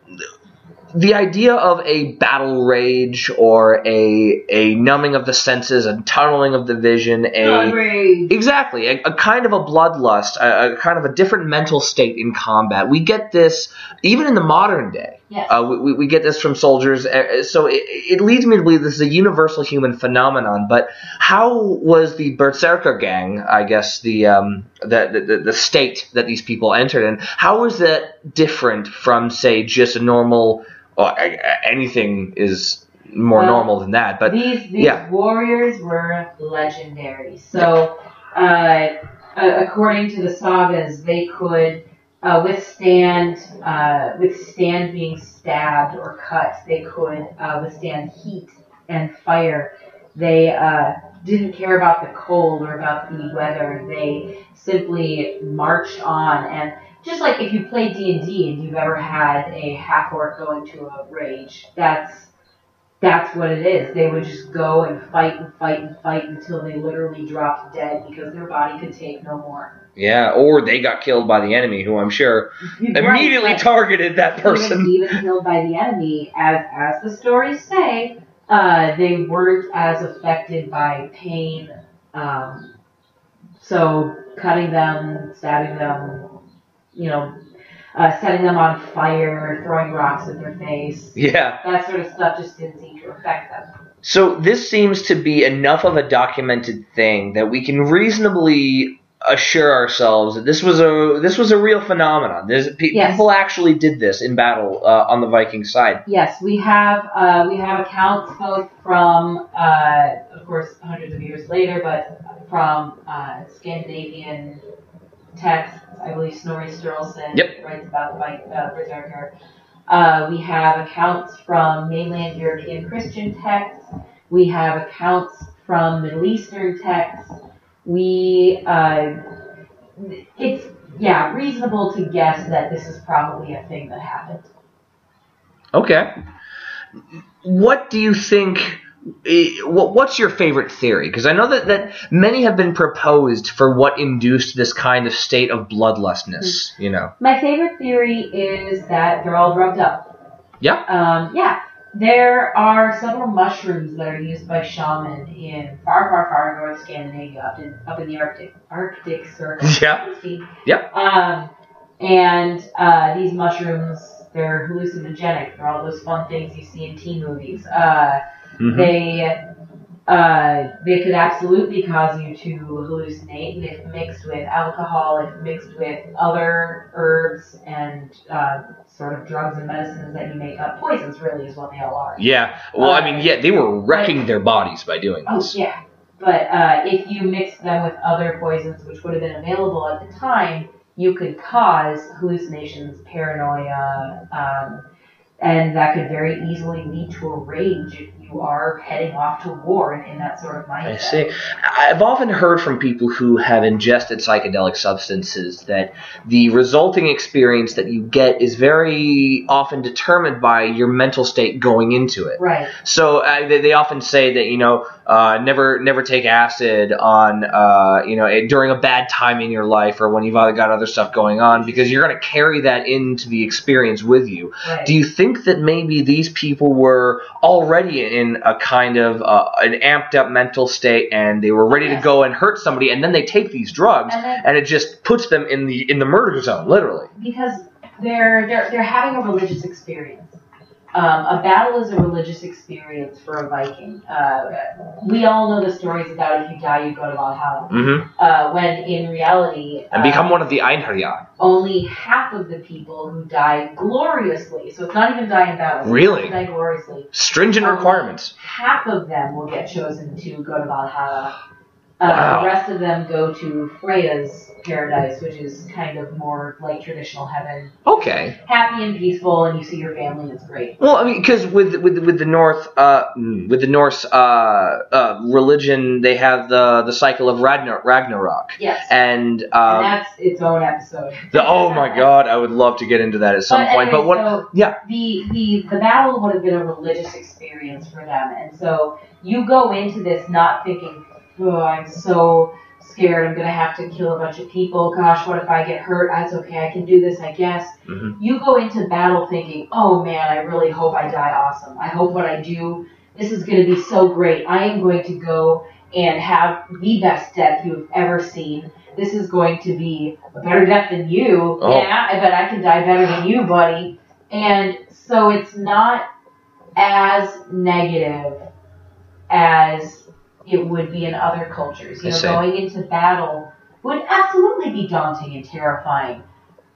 the idea of a battle rage or a a numbing of the senses, a tunneling of the vision, a. Exactly, a, a kind of a bloodlust, a, a kind of a different mental state in combat. We get this even in the modern day. Yes. Uh, we, we- get this from soldiers, uh, so it, it leads me to believe this is a universal human phenomenon. But how was the Berserker gang, I guess the um, the, the the state that these people entered in, how was that different from say just a normal? Or uh, anything is more Well, normal than that, but these these yeah. warriors were legendary. So, uh, according to the sagas, they could uh, withstand uh, withstand being stabbed or cut. They could uh, withstand heat and fire. They uh, didn't care about the cold or about the weather. They simply marched on and. Just like if you play D and D and you've ever had a half orc go into a rage, that's that's what it is. They would just go and fight and fight and fight until they literally dropped dead because their body could take no more. Yeah, or they got killed by the enemy, who I'm sure immediately Right, targeted that even, person. even killed by the enemy, as as the stories say, uh, they weren't as affected by pain. Um, so cutting them, stabbing them, you know, uh, setting them on fire, throwing rocks at their face. Yeah. That sort of stuff just didn't seem to affect them. So this seems to be enough of a documented thing that we can reasonably assure ourselves that this was a this was a real phenomenon. Pe- Yes. People actually did this in battle uh, on the Viking side. Yes, we have uh, we have accounts both from, uh, of course, hundreds of years later, but from uh, Scandinavian texts. I believe Snorri Sturluson Yep. writes about the Vik- uh, Berserker. Uh, we have accounts from mainland European Christian texts. We have accounts from Middle Eastern texts. We uh, it's yeah reasonable to guess that this is probably a thing that happened. Okay. What do you think? eh, What, what's your favorite theory? Because I know that, that many have been proposed for what induced this kind of state of bloodlustness. You know. My favorite theory is that they're all drugged up. Yeah. Um, yeah. There are several mushrooms that are used by shaman in far, far, far north Scandinavia, up in up in the Arctic Arctic Circle. Yeah. Yep. Um, and uh, these mushrooms, they're hallucinogenic. They're all those fun things you see in teen movies. Uh, Mhm. they uh, they could absolutely cause you to hallucinate, and if mixed with alcohol, if mixed with other herbs and uh, sort of drugs and medicines that you make up, poisons really is what they all are. Yeah. Well, I mean, yeah, they were wrecking their bodies by doing this. Oh this. yeah, but uh, if you mix them with other poisons, which would have been available at the time, you could cause hallucinations, paranoia, um, and that could very easily lead to a rage if you are heading off to war in, in that sort of mindset. I see. I've often heard from people who have ingested psychedelic substances that the resulting experience that you get is very often determined by your mental state going into it. Right. So uh, they, they often say that you know uh, never never take acid on uh, you know during a bad time in your life or when you've either got other stuff going on because you're going to carry that into the experience with you. Right. Do you think that maybe these people were already in a kind of uh, an amped up mental state and they were ready to go and hurt somebody and then they take these drugs And then- and it just puts them in the in the murder zone literally. because they're they're they're having a religious experience. Um, a battle is a religious experience for a Viking. Uh, we all know the stories about if you die, you go to Valhalla. hmm Uh, when in reality, And uh, become one of the Einherjar. only half of the people who die gloriously. So it's not even die in battle. Really? Die gloriously. Stringent requirements. Half of them will get chosen to go to Valhalla. Uh, Wow. The rest of them go to Freya's paradise, which is kind of more like traditional heaven. Okay. Happy and peaceful, and you see your family, and it's great. Well, I mean, because with with with the North, uh, mm, with the Norse uh, uh, religion, they have the the cycle of Ragnar- Ragnarok, Yes. and and um, that's its own episode. the oh my god, I would love to get into that at some But point. But what? so- yeah, the, the the battle would have been a religious experience for them, and so you go into this not thinking, "Oh, I'm so scared. I'm gonna have to kill a bunch of people. Gosh, what if I get hurt? That's okay. I can do this, I guess." Mhm. You go into battle thinking, "Oh man, I really hope I die awesome. I hope what I do, this is gonna be so great. I am going to go and have the best death you've ever seen." This is going to be a better death than you. Oh. Yeah, I bet I can die better than you, buddy. And so it's not as negative as it would be in other cultures. You know, going into battle would absolutely be daunting and terrifying,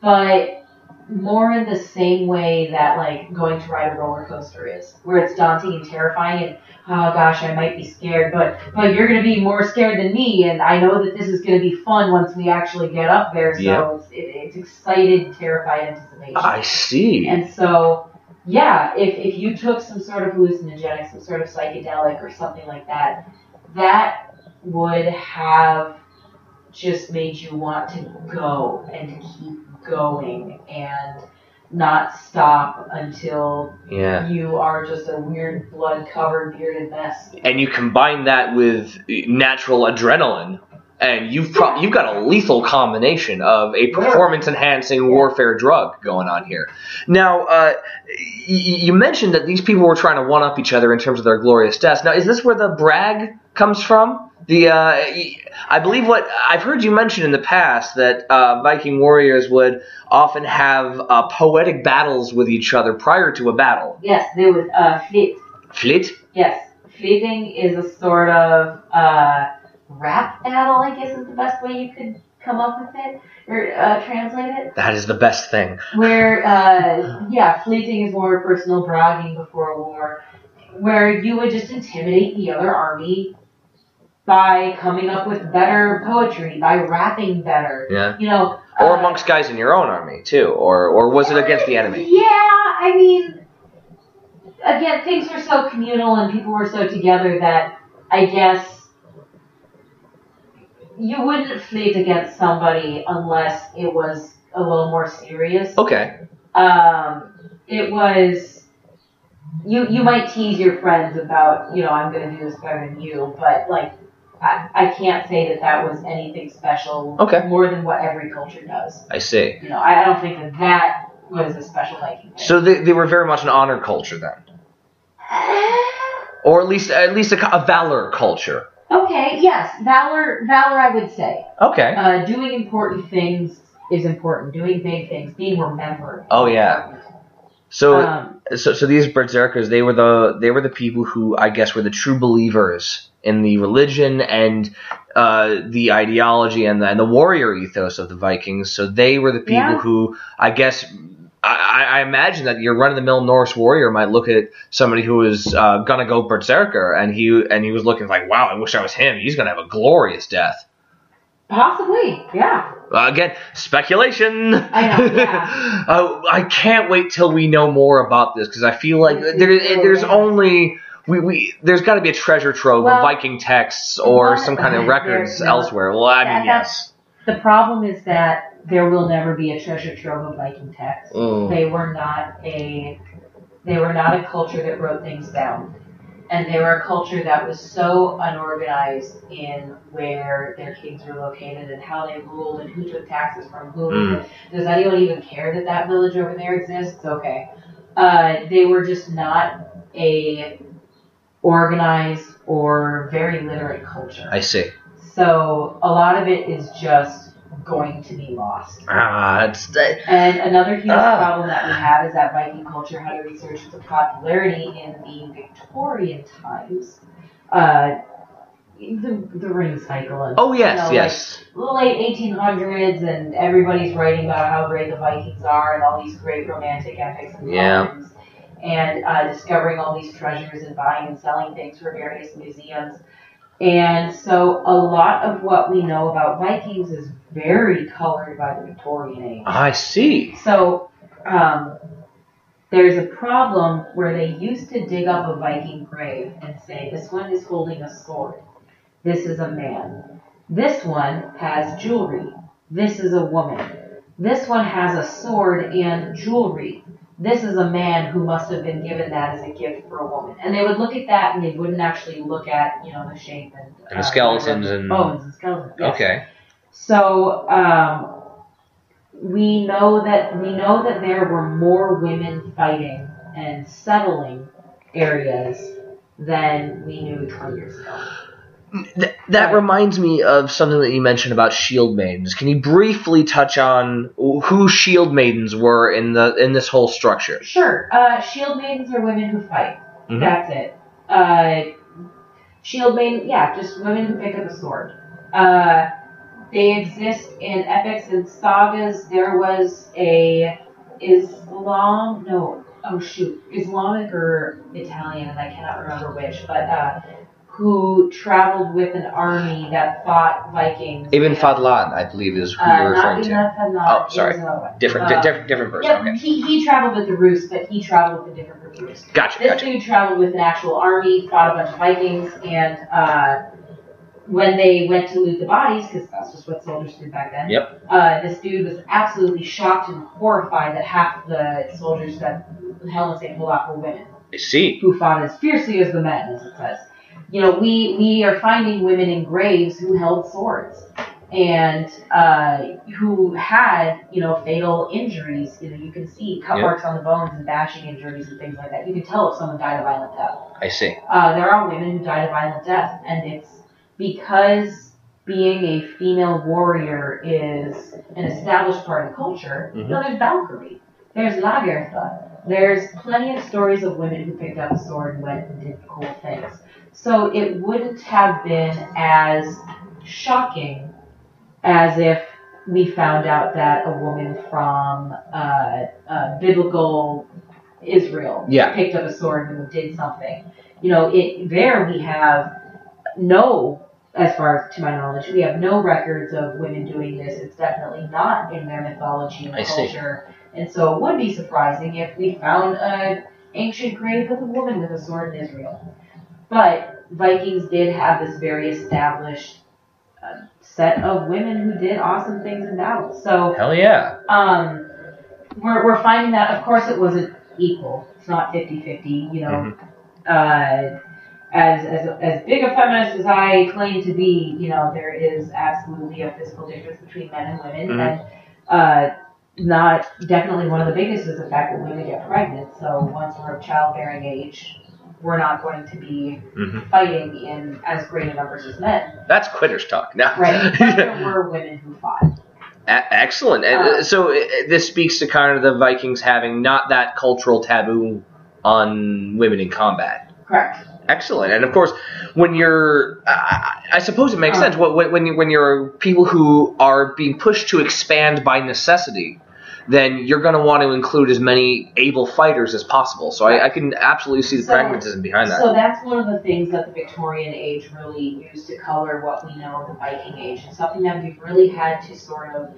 but more in the same way that like going to ride a roller coaster is, where it's daunting and terrifying and oh gosh, I might be scared, but but you're gonna be more scared than me, and I know that this is gonna be fun once we actually get up there. So Yeah. it's, it, it's excited, terrified anticipation. I see. And so, yeah, if, if you took some sort of hallucinogenic, some sort of psychedelic or something like that, that would have just made you want to go and to keep going and not stop until Yeah. you are just a weird blood covered bearded mess. And you combine that with natural adrenaline, and you've pro- you've got a lethal combination of a performance enhancing warfare drug going on here. Now, uh, y- you mentioned that these people were trying to one up each other in terms of their glorious deaths. Now, is this where the brag comes from? The uh, I believe what I've heard you mention in the past that uh, Viking warriors would often have uh, poetic battles with each other prior to a battle. Yes, there was uh, flit. Flit? Yes, flitting is a sort of uh, rap battle. I guess is the best way you could come up with it or uh, translate it. That is the best thing. Where uh, yeah, flyting is more personal bragging before a war, where you would just intimidate the other army by coming up with better poetry, by rapping better. Yeah. You know, Or uh, amongst guys in your own army too, or or was it against the enemy? Yeah, I mean, again, things were so communal and people were so together that I guess you wouldn't fleet against somebody unless it was a little more serious. Okay. Um, it was you. You might tease your friends about, you know, I'm going to do this better than you, but like. I, I can't say that that was anything special Okay. more than what every culture does. I see. You know, I, I don't think that that was a special Viking thing. So they, they were very much an honor culture then, or at least at least a, a valor culture. Okay, yes, valor, valor. I would say Okay. uh, doing important things is important. Doing big things, being remembered. Oh, yeah. So Um, so so these berserkers they were the they were the people who I guess were the true believers in the religion and uh, the ideology and the, and the warrior ethos of the Vikings. So they were the people Yeah. who I guess. I, I imagine that your run-of-the-mill Norse warrior might look at somebody who is uh, gonna go berserker, and he and he was looking like, "Wow, I wish I was him. He's gonna have a glorious death." Possibly, yeah. Again, speculation. I know, yeah. uh, I can't wait till we know more about this because I feel like there, there's only we, we there's got to be a treasure trove Well, of Viking texts or some kind of records no. elsewhere. Well, I mean, yes. The problem is that there will never be a treasure trove of Viking texts. Mm. They were not a, they were not a culture that wrote things down. And they were a culture that was so unorganized in where their kings were located and how they ruled and who took taxes from whom. Mm. Does anyone even care that that village over there exists? Okay. Uh, they were just not a organized or very literate culture. I see. So a lot of it is just going to be lost. Ah, it's And another huge Ah. problem that we have is that Viking culture had a research its popularity in the Victorian times. Uh, the, the ring cycle. And, oh you yes, know, yes. the late 1800s, and everybody's writing about how great the Vikings are and all these great romantic epics and Yeah. poems, and uh, discovering all these treasures and buying and selling things for various museums. And so, a lot of what we know about Vikings is very colored by the Victorian age. I see. So, um, there's a problem where they used to dig up a Viking grave and say, this one is holding a sword. This is a man. This one has jewelry. This is a woman. This one has a sword and jewelry. This is a man who must have been given that as a gift for a woman. And they would look at that and they wouldn't actually look at, you know, the shape and, And the skeletons and- bones and skeletons. yes. Okay. So um, we know that we know that there were more women fighting and settling areas than we knew 20 years ago. Th- that reminds me of something that you mentioned about shield maidens. Can you briefly touch on who shield maidens were in the in this whole structure? Sure, uh, shield maidens are women who fight. Mhm. That's it. Uh, shield maiden, yeah, just women who pick up a sword. Uh, they exist in epics and sagas. There was a Islam, no, oh shoot, Islamic or Italian, and I cannot remember which, but uh, who traveled with an army that fought Vikings. Ibn Fadlan, I believe, is who Uh, you're referring to. Fadlan, Oh, sorry. another. Different, Uh, di- different, different person. yeah, Okay, he, he traveled with the Rus, but he traveled with a different group of Rus. gotcha, This gotcha. dude traveled with an actual army, fought a bunch of Vikings, and uh, when they went to loot the bodies, because that's just what soldiers did back then. Yep. Uh, this dude was absolutely shocked and horrified that half the soldiers that Helen St. Olaf were women I see. who fought as fiercely as the men, as it says. You know, we we are finding women in graves who held swords and uh, who had you know fatal injuries. You know, you can see cut Yeah. marks on the bones and bashing injuries and things like that. You can tell if someone died a violent death. I see. Uh, there are women who died a violent death, and it's because being a female warrior is an established part of the culture, you know, there's Valkyrie, there's Lagertha, there's plenty of stories of women who picked up a sword and went and did cool things. So it wouldn't have been as shocking as if we found out that a woman from uh, uh, biblical Israel Yeah. picked up a sword and did something. You know, it there we have no, as far as to my knowledge, we have no records of women doing this. It's definitely not in their mythology and I see. culture. And so it would be surprising if we found an ancient grave with a woman with a sword in Israel. But Vikings did have this very established uh, set of women who did awesome things in battle. So Hell yeah. um, we're, we're finding that, of course, it wasn't equal. It's not 50 50. You know, uh, as, as, as big a feminist as I claim to be, you know, there is absolutely a physical difference between men and women. Mhm. And uh, not definitely one of the biggest is the fact that women get pregnant. So once we're of childbearing age, we're not going to be Mhm. fighting in as great a numbers as men. That's quitters talk. Now, Right. There were women who fought. E- Excellent. And Uh, uh, so uh, this speaks to kind of the Vikings having not that cultural taboo on women in combat. Correct. Excellent. And of course, when you're, I, I suppose it makes Uh. sense. When when you, when you're people who are being pushed to expand by necessity, then you're going to want to include as many able fighters as possible. So I, I can absolutely see the So- pragmatism behind that. So that's one of the things that the Victorian age really used to color what we know of the Viking age, and something that we've really had to sort of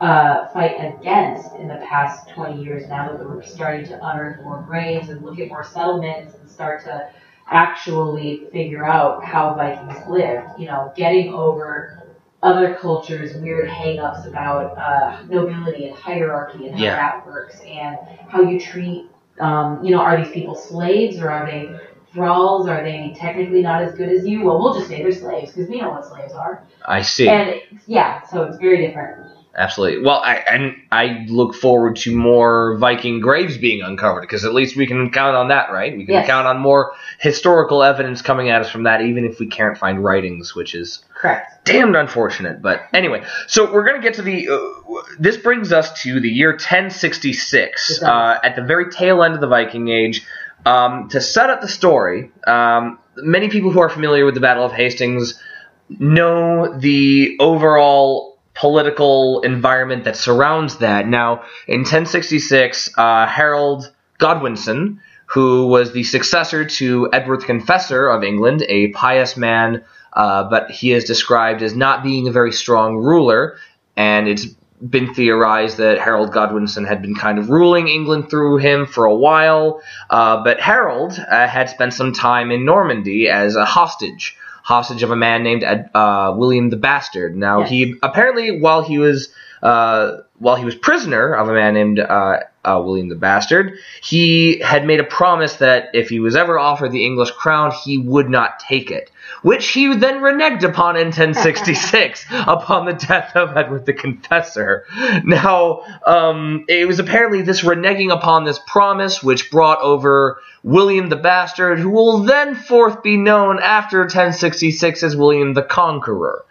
uh, fight against in the past 20 years now that we're starting to unearth more graves and look at more settlements and start to actually figure out how Vikings lived. You know, getting over other cultures' weird hang-ups about uh, nobility and hierarchy and how Yeah. that works and how you treat um, you know, are these people slaves or are they thralls? Are they technically not as good as you? Well, we'll just say they're slaves because we know what slaves are. I see. And yeah, so it's very different. Absolutely. Well, I and I look forward to more Viking graves being uncovered because at least we can count on that, right? We can Yes. count on more historical evidence coming at us from that, even if we can't find writings, which is Correct. damned unfortunate. But anyway, so we're gonna get to the. Uh, this brings us to the year 1066, uh, at the very tail end of the Viking Age. Um, to set up the story, um, many people who are familiar with the Battle of Hastings know the overall political environment that surrounds that. Now, in 1066, uh, Harold Godwinson, who was the successor to Edward the Confessor of England, a pious man, uh, but he is described as not being a very strong ruler, and it's been theorized that Harold Godwinson had been kind of ruling England through him for a while, uh, but Harold uh, had spent some time in Normandy as a hostage, hostage of a man named Ed, uh, William the Bastard. Now Yes. he apparently while he was uh, while he was prisoner of a man named uh, uh, William the Bastard, he had made a promise that if he was ever offered the English crown, he would not take it, which he then reneged upon in 1066 upon the death of Edward the Confessor. Now, um, it was apparently this reneging upon this promise which brought over William the Bastard, who will then forth be known after 1066 as William the Conqueror.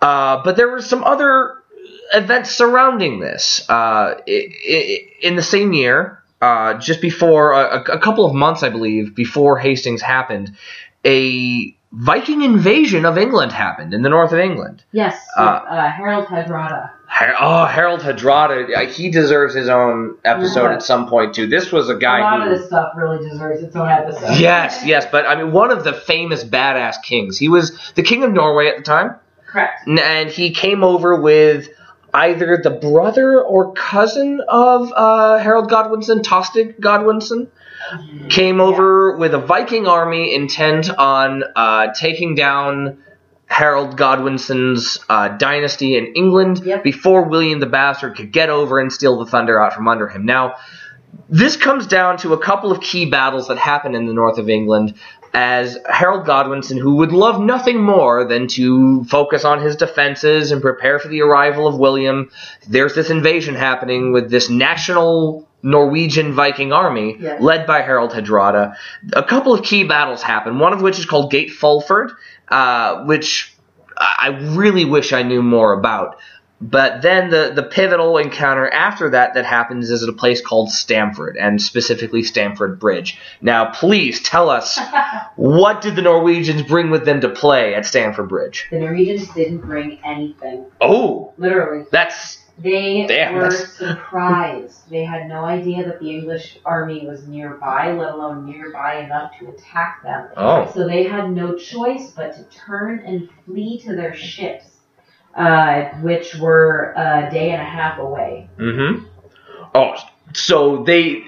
Uh, but there were some other events surrounding this. Uh, i- i- in the same year, uh, just before a, a couple of months, I believe, before Hastings happened, a Viking invasion of England happened in the north of England. Yes, Uh, uh, Harold Hardrada. Har- Oh, Harold Hardrada, uh, he deserves his own episode Yeah. at some point too. This was a guy. A lot who of this stuff really deserves its own episode. Yes, yes, but I mean, one of the famous badass kings. He was the king of Norway at the time, Correct. and he came over with either the brother or cousin of uh, Harold Godwinson, Tostig Godwinson. Came over with a Viking army intent on uh, taking down Harold Godwinson's uh, dynasty in England Yep. before William the Bastard could get over and steal the thunder out from under him. Now, this comes down to a couple of key battles that happen in the north of England as Harold Godwinson, who would love nothing more than to focus on his defenses and prepare for the arrival of William. There's this invasion happening with this national Norwegian Viking army Yes. led by Harold Hardrada. A couple of key battles happen. One of which is called Gate Fulford, uh, which I really wish I knew more about. But then the, the pivotal encounter after that that happens is at a place called Stamford, and specifically Stamford Bridge. Now, please tell us what did the Norwegians bring with them to play at Stamford Bridge? The Norwegians didn't bring anything. Oh, Literally. that's They Damn, were that's- surprised. They had no idea that the English army was nearby, let alone nearby enough to attack them. oh So they had no choice but to turn and flee to their ships, uh, which were a day and a half away. mm-hmm. Oh, so they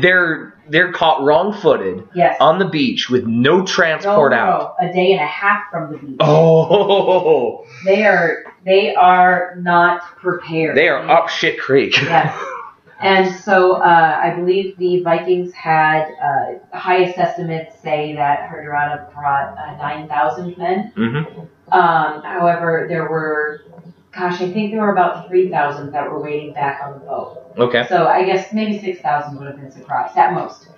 they're they're caught wrong-footed Yes. on the beach with no no, transport no, out. a day and a half from the beach. Oh, They are they are not prepared. they are up shit creek. Yes. And so uh, I believe the Vikings had uh, highest estimates say that Hardrada brought uh, 9,000 men. mm-hmm. Um, however, there were, gosh, I think there were about 3,000 that were waiting back on the boat. Okay. So I guess maybe 6,000 would have been surprised at most.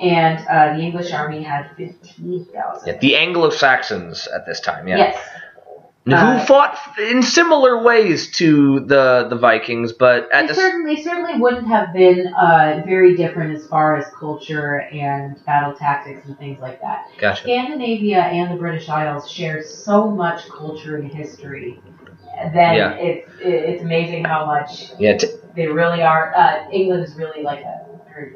And uh, the English army had 15,000. Yeah, the Anglo-Saxons at this time. Yeah. Yes. Who Uh, fought in similar ways to the the Vikings, but at They the certainly certainly wouldn't have been uh, very different as far as culture and battle tactics and things like that. gotcha. Scandinavia and the British Isles share so much culture and history that Yeah. it's it's amazing how much Yeah, t- they really are. Uh, England is really like a,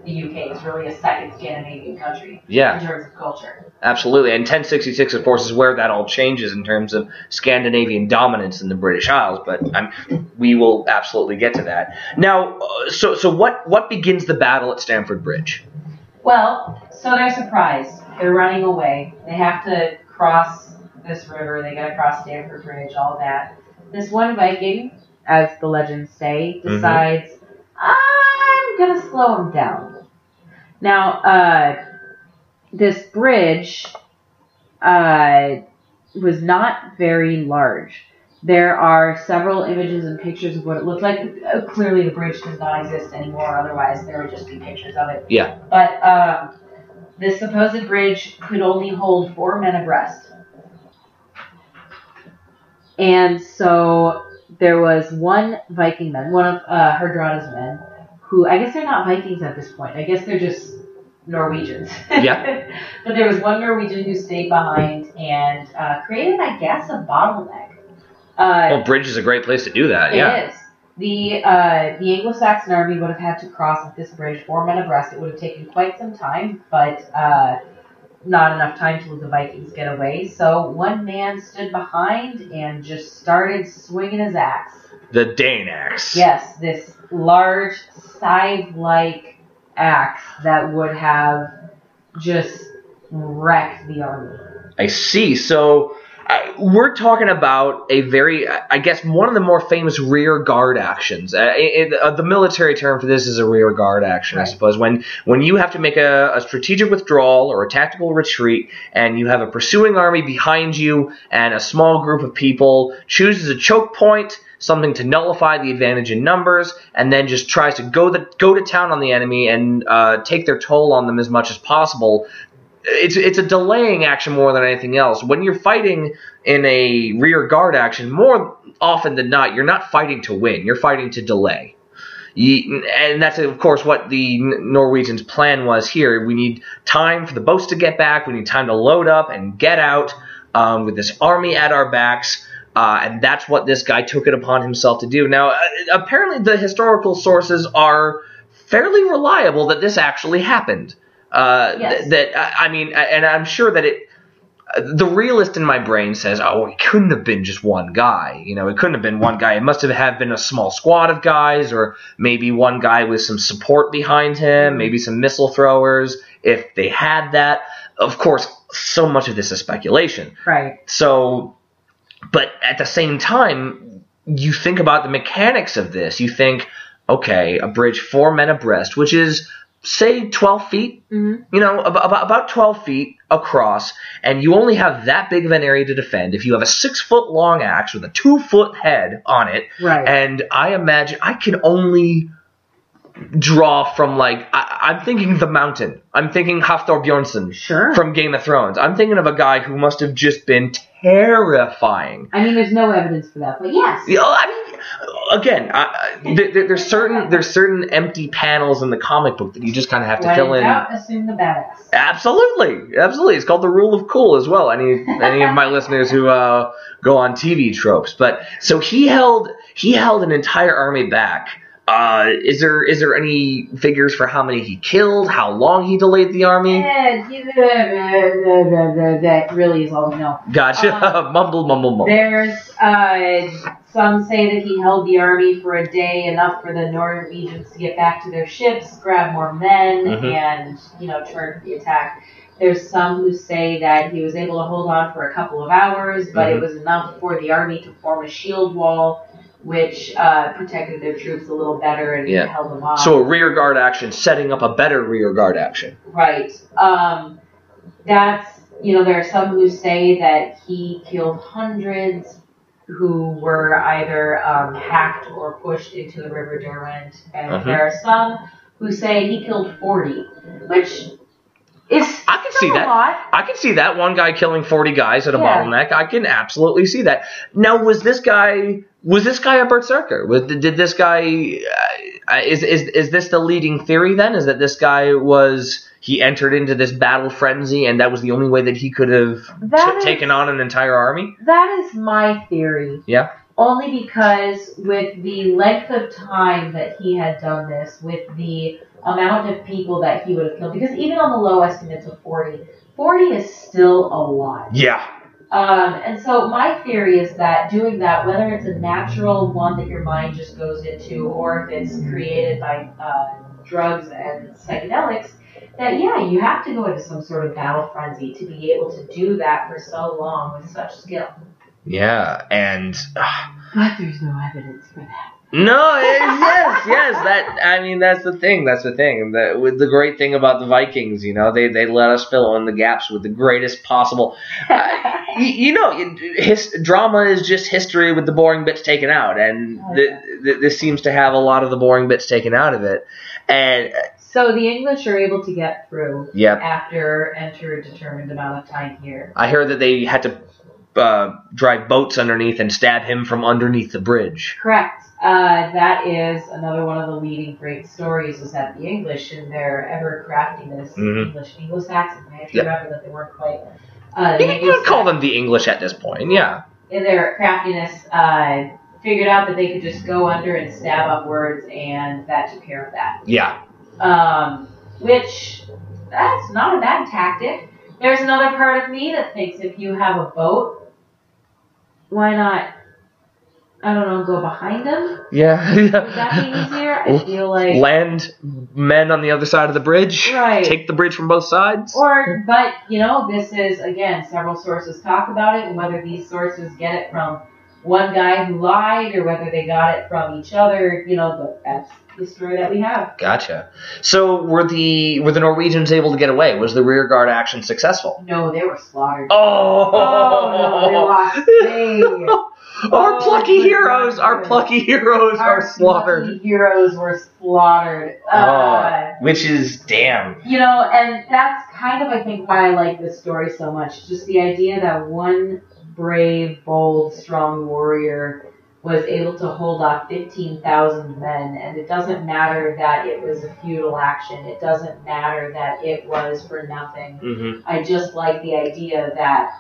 the UK is really a second Scandinavian country yeah, in terms of culture. absolutely. And 1066, of course, is where that all changes in terms of Scandinavian dominance in the British Isles. But I'm, we will absolutely get to that. Now, uh, so so what what begins the battle at Stamford Bridge? Well, so they're surprised. They're running away. They have to cross this river. They got to cross Stamford Bridge, all that. This one Viking, as the legends say, decides, I'm going to slow him down. Now, uh, this bridge uh, was not very large. There are several images and pictures of what it looked like. Uh, Clearly, the bridge does not exist anymore. Otherwise, there would just be pictures of it. Yeah. But um, this supposed bridge could only hold four men abreast. And so there was one Viking man, one of uh, Hardrada's men, who I guess they're not Vikings at this point. I guess they're just Norwegians. Yeah. but there was one Norwegian who stayed behind and uh, created, I guess, a bottleneck. Uh, Well, bridge is a great place to do that. it yeah. is. The uh, the Anglo-Saxon army would have had to cross this bridge four men abreast. It would have taken quite some time, but uh, not enough time to let the Vikings get away. So one man stood behind and just started swinging his axe. The Dane axe. Yes, this large scythe-like axe that would have just wrecked the army. I see. So uh, we're talking about a very, I guess, one of the more famous rear guard actions. Uh, it, uh, the military term for this is a rear guard action, I suppose. When when you have to make a, a strategic withdrawal or a tactical retreat, and you have a pursuing army behind you, and a small group of people chooses a choke point. Something to nullify the advantage in numbers, and then just tries to go the go to town on the enemy and uh, take their toll on them as much as possible it's it's a delaying action more than anything else. When you're fighting in a rear guard action, more often than not, you're not fighting to win. You're fighting to delay. You, and that's of course what the Norwegians' plan was here. We need time for the boats to get back. We need time to load up and get out um, with this army at our backs. Uh, and that's what this guy took it upon himself to do. Now, uh, apparently, the historical sources are fairly reliable that this actually happened. Uh, Yes. th- that I I mean, and I'm sure that it. uh, The realist in my brain says, "Oh, it couldn't have been just one guy. You know, it couldn't have been one guy. It must have had been a small squad of guys, or maybe one guy with some support behind him, maybe some missile throwers. If they had that, of course, so much of this is speculation. Right. So, but at the same time, you think about the mechanics of this. You think, okay, a bridge four men abreast, which is say 12 feet, Mhm. you know, about, about, about 12 feet across, and you only have that big of an area to defend. If you have a six foot long axe with a two foot head on it, Right. and I imagine I can only draw from like I, I'm thinking the mountain. I'm thinking Hafthor Bjornsson Sure. from Game of Thrones. I'm thinking of a guy who must have just been terrifying. I mean, there's no evidence for that, but yes. You know, I mean, again, I, I- there, there- there's certain there's certain empty panels in the comic book that you just kind of have to fill in doubt, assume the badass. Absolutely, absolutely. It's called the rule of cool as well. Any any of my listeners who uh, go on TV tropes, but so he held he held an entire army back. Uh, is there is there any figures for how many he killed? How long he delayed the army? Eh, That really is all we know. Gotcha. Um, mumble, mumble, mumble. There's uh, some say that he held the army for a day, enough for the northern Norwegians to get back to their ships, grab more men, Mhm. and you know turn the attack. There's some who say that he was able to hold on for a couple of hours, but Mhm. it was enough for the army to form a shield wall, which uh, protected their troops a little better and Yeah. held them off. So a rear guard action, setting up a better rear guard action. Right. Um, that's, you know, there are some who say that he killed hundreds who were either um, hacked or pushed into the River Derwent. And Mhm. there are some who say he killed 40, which is I can see that. a lot. I can see that one guy killing forty guys at a Yeah. bottleneck. I can absolutely see that. Now, was this guy was this guy a berserker? Was did this guy uh, is is is this the leading theory then? Is that this guy was he entered into this battle frenzy and that was the only way that he could have t- is- taken on an entire army? That is my theory. Yeah. Only because with the length of time that he had done this, with the amount of people that he would have killed, because even on the low estimates of 40, 40 is still a lot. Yeah. Um, and so my theory is that doing that, whether it's a natural one that your mind just goes into, or if it's created by uh, drugs and psychedelics, that yeah, you have to go into some sort of battle frenzy to be able to do that for so long with such skill. Yeah, and uh, But there's no evidence for that. No, yes, yes. That I mean, that's the thing. That's the thing. The, with the great thing about the Vikings, you know, they they let us fill in the gaps with the greatest possible. Uh, you, you know, his drama is just history with the boring bits taken out, and Oh, yeah. the, this seems to have a lot of the boring bits taken out of it. And uh, So the English are able to get through yeah, after enter a determined amount of time here. I heard that they had to uh, drive boats underneath and stab him from underneath the bridge. Correct. Uh, that is another one of the leading great stories is that the English in their ever craftiness, Mhm. English Anglo-Saxons, I have to Yeah. remember that they weren't quite. Uh, You the can- you can call them the English at this point. Yeah. in their craftiness uh, figured out that they could just go under and stab upwards, and that took care of that. Yeah. Um, which that's not a bad tactic. There's another part of me that thinks if you have a boat, why not? I don't know, go behind them. Yeah. Would that be easier? I feel like, land men on the other side of the bridge. Right. Take the bridge from both sides. or but you know, this is again several sources talk about it, and whether these sources get it from one guy who lied or whether they got it from each other. You know, but that's the story that we have. Gotcha. So were the were the Norwegians able to get away? Was the rear guard action successful? No, they were slaughtered. Oh, Oh, no, they lost. They- our Oh, plucky my heroes, God. our plucky heroes are slaughtered. lucky heroes were slaughtered. Uh, Oh, which is damn. you know, and that's kind of, I think, why I like this story so much. Just the idea that one brave, bold, strong warrior was able to hold off 15,000 men, and it doesn't matter that it was a futile action. It doesn't matter that it was for nothing. hmm I just like the idea that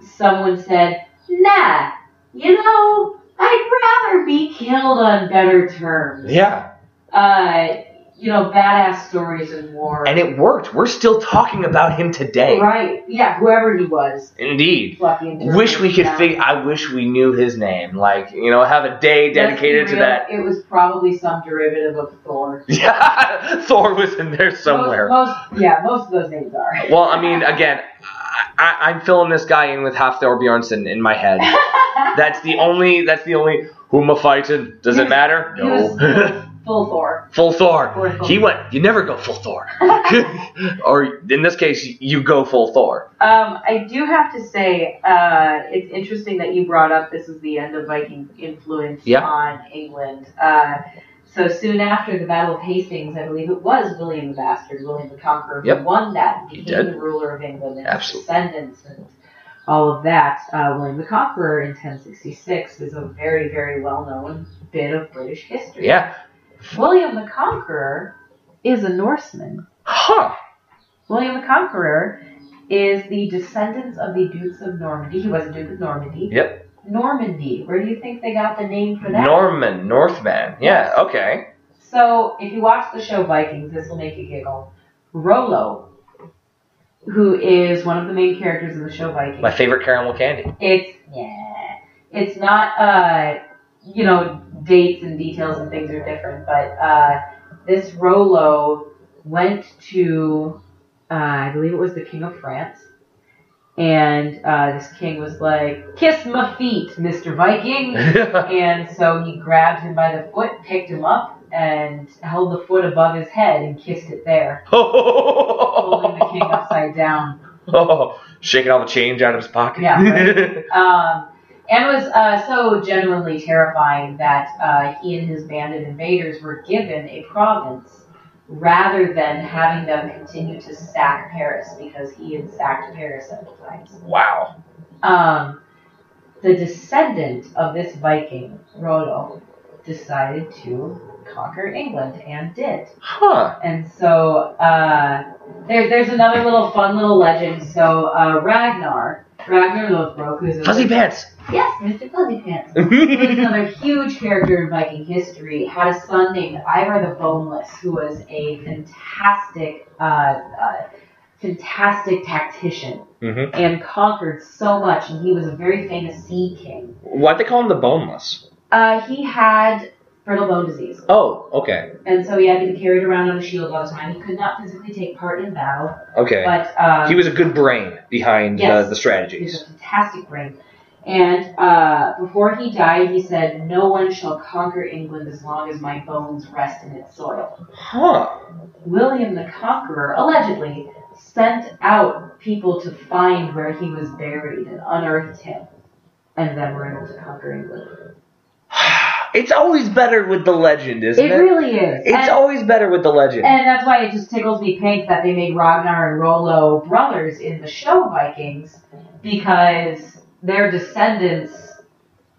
someone said, nah, you know, I'd rather be killed on better terms. Yeah, Uh, you know, badass stories in war. and it worked. We're still talking about him today. Right. Yeah, whoever he was. Indeed. Wish we could figure. I wish we knew his name. Like you know, have a day dedicated to that. It was probably some derivative of Thor. Yeah, Thor was in there somewhere. Most, most yeah, most of those names are. Well, I mean, again, I, I'm filling this guy in with half Thor Bjornsson in my head. That's the only. That's the only. Who am I fighting? Does it matter? No. Full Thor. full Thor. Full Thor. He went. You never go full Thor. or in this case, you go full Thor. Um, I do have to say, uh, it's interesting that you brought up this is the end of Viking influence Yeah. on England. Uh, So soon after the Battle of Hastings, I believe it was William the Bastard, William the Conqueror, who won that became the ruler of England and Absolutely. descendants and all of that. Uh, William the Conqueror in 1066 is a very, very well-known bit of British history. Yeah. William the Conqueror is a Norseman. Huh. William the Conqueror is the descendants of the Dukes of Normandy. He was a Duke of Normandy. Yep. Normandy. Where do you think they got the name for that? Norman, Northman. Yeah. Okay. So, if you watch the show Vikings, this will make you giggle. Rollo, who is one of the main characters in the show Vikings, My favorite caramel candy. it's yeah, it's not uh, you know, dates and details and things are different, but uh, this Rollo went to, uh, I believe it was the King of France, and uh, this king was like, "Kiss my feet, Mister Viking." And so he grabbed him by the foot, picked him up, and held the foot above his head and kissed it there, holding the king upside down. Oh, shaking all the change out of his pocket. Yeah, Um, and it was uh, so genuinely terrifying that uh, he and his band of invaders were given a province rather than having them continue to sack Paris because he had sacked Paris several times. wow. Um, the descendant of this Viking, Rollo, decided to conquer England and did. Huh. And so uh, there, there's another little fun little legend. So uh, Ragnar, Ragnar Lothbrok, who's a Fuzzy pants. yes, Mr. Fuzzy Pants, who's another huge character in Viking history, had a son named Ivar the Boneless, who was a fantastic, uh, uh, fantastic tactician mm-hmm. and conquered so much. And he was a very famous sea king. Why'd they call him the boneless? Uh, he had brittle bone disease. Oh, okay. And so he had to be carried around on a shield all the time. He could not physically take part in battle, Okay. but um, he was a good brain behind Yes. uh, the strategies. he was a fantastic brain. And uh, before he died, he said, "No one shall conquer England as long as my bones rest in its soil." Huh. William the Conqueror allegedly sent out people to find where he was buried and unearthed him, and then were able to conquer England. It's always better with the legend, isn't It it? really is. It's and, always better with the legend. and that's why it just tickles me pink that they made Ragnar and Rollo brothers in the show Vikings because their descendants,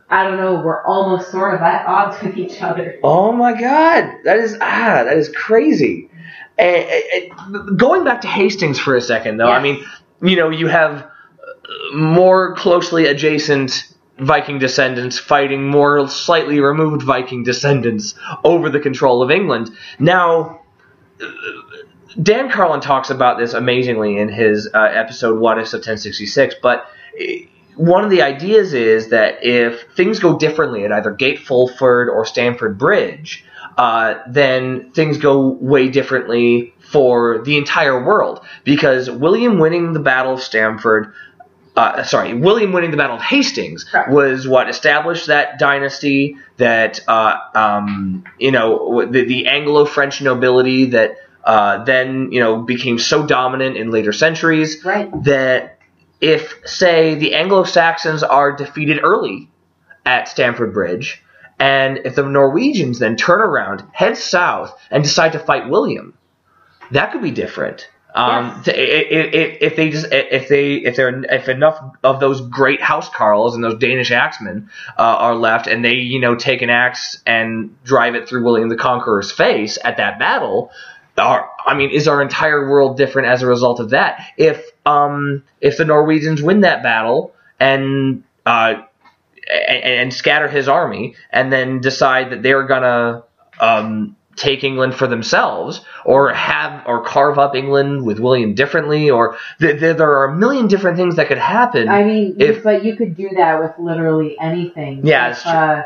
I don't know, were almost sort of at odds with each other. Oh my god, that is ah, that is crazy. And, and- and going back to Hastings for a second, though, I mean, you know, you have more closely adjacent Viking descendants fighting more slightly removed Viking descendants over the control of England. Now, Dan Carlin talks about this amazingly in his uh, episode What Ifs of 1066, but uh, one of the ideas is that if things go differently at either Gate Fulford or Stamford Bridge, uh, then things go way differently for the entire world. Because William winning the Battle of Stamford, uh, sorry, William winning the Battle of Hastings Correct. was what established that dynasty, that, uh, um, you know, the, the Anglo-French nobility that uh, then, you know, became so dominant in later centuries Right. that if, say, the Anglo Saxons are defeated early at Stamford Bridge, and if the Norwegians then turn around, head south, and decide to fight William, that could be different. Um, Yes. to- if they just if they if there if enough of those great house carls and those Danish axemen uh, are left, and they you know take an axe and drive it through William the Conqueror's face at that battle, our, I mean, is our entire world different as a result of that? If um, if the Norwegians win that battle and uh, and, and scatter his army, and then decide that they're gonna um, take England for themselves, or have or carve up England with William differently, or th- th- there are a million different things that could happen. I mean, If- but you could do that with literally anything. Yeah, if. Uh,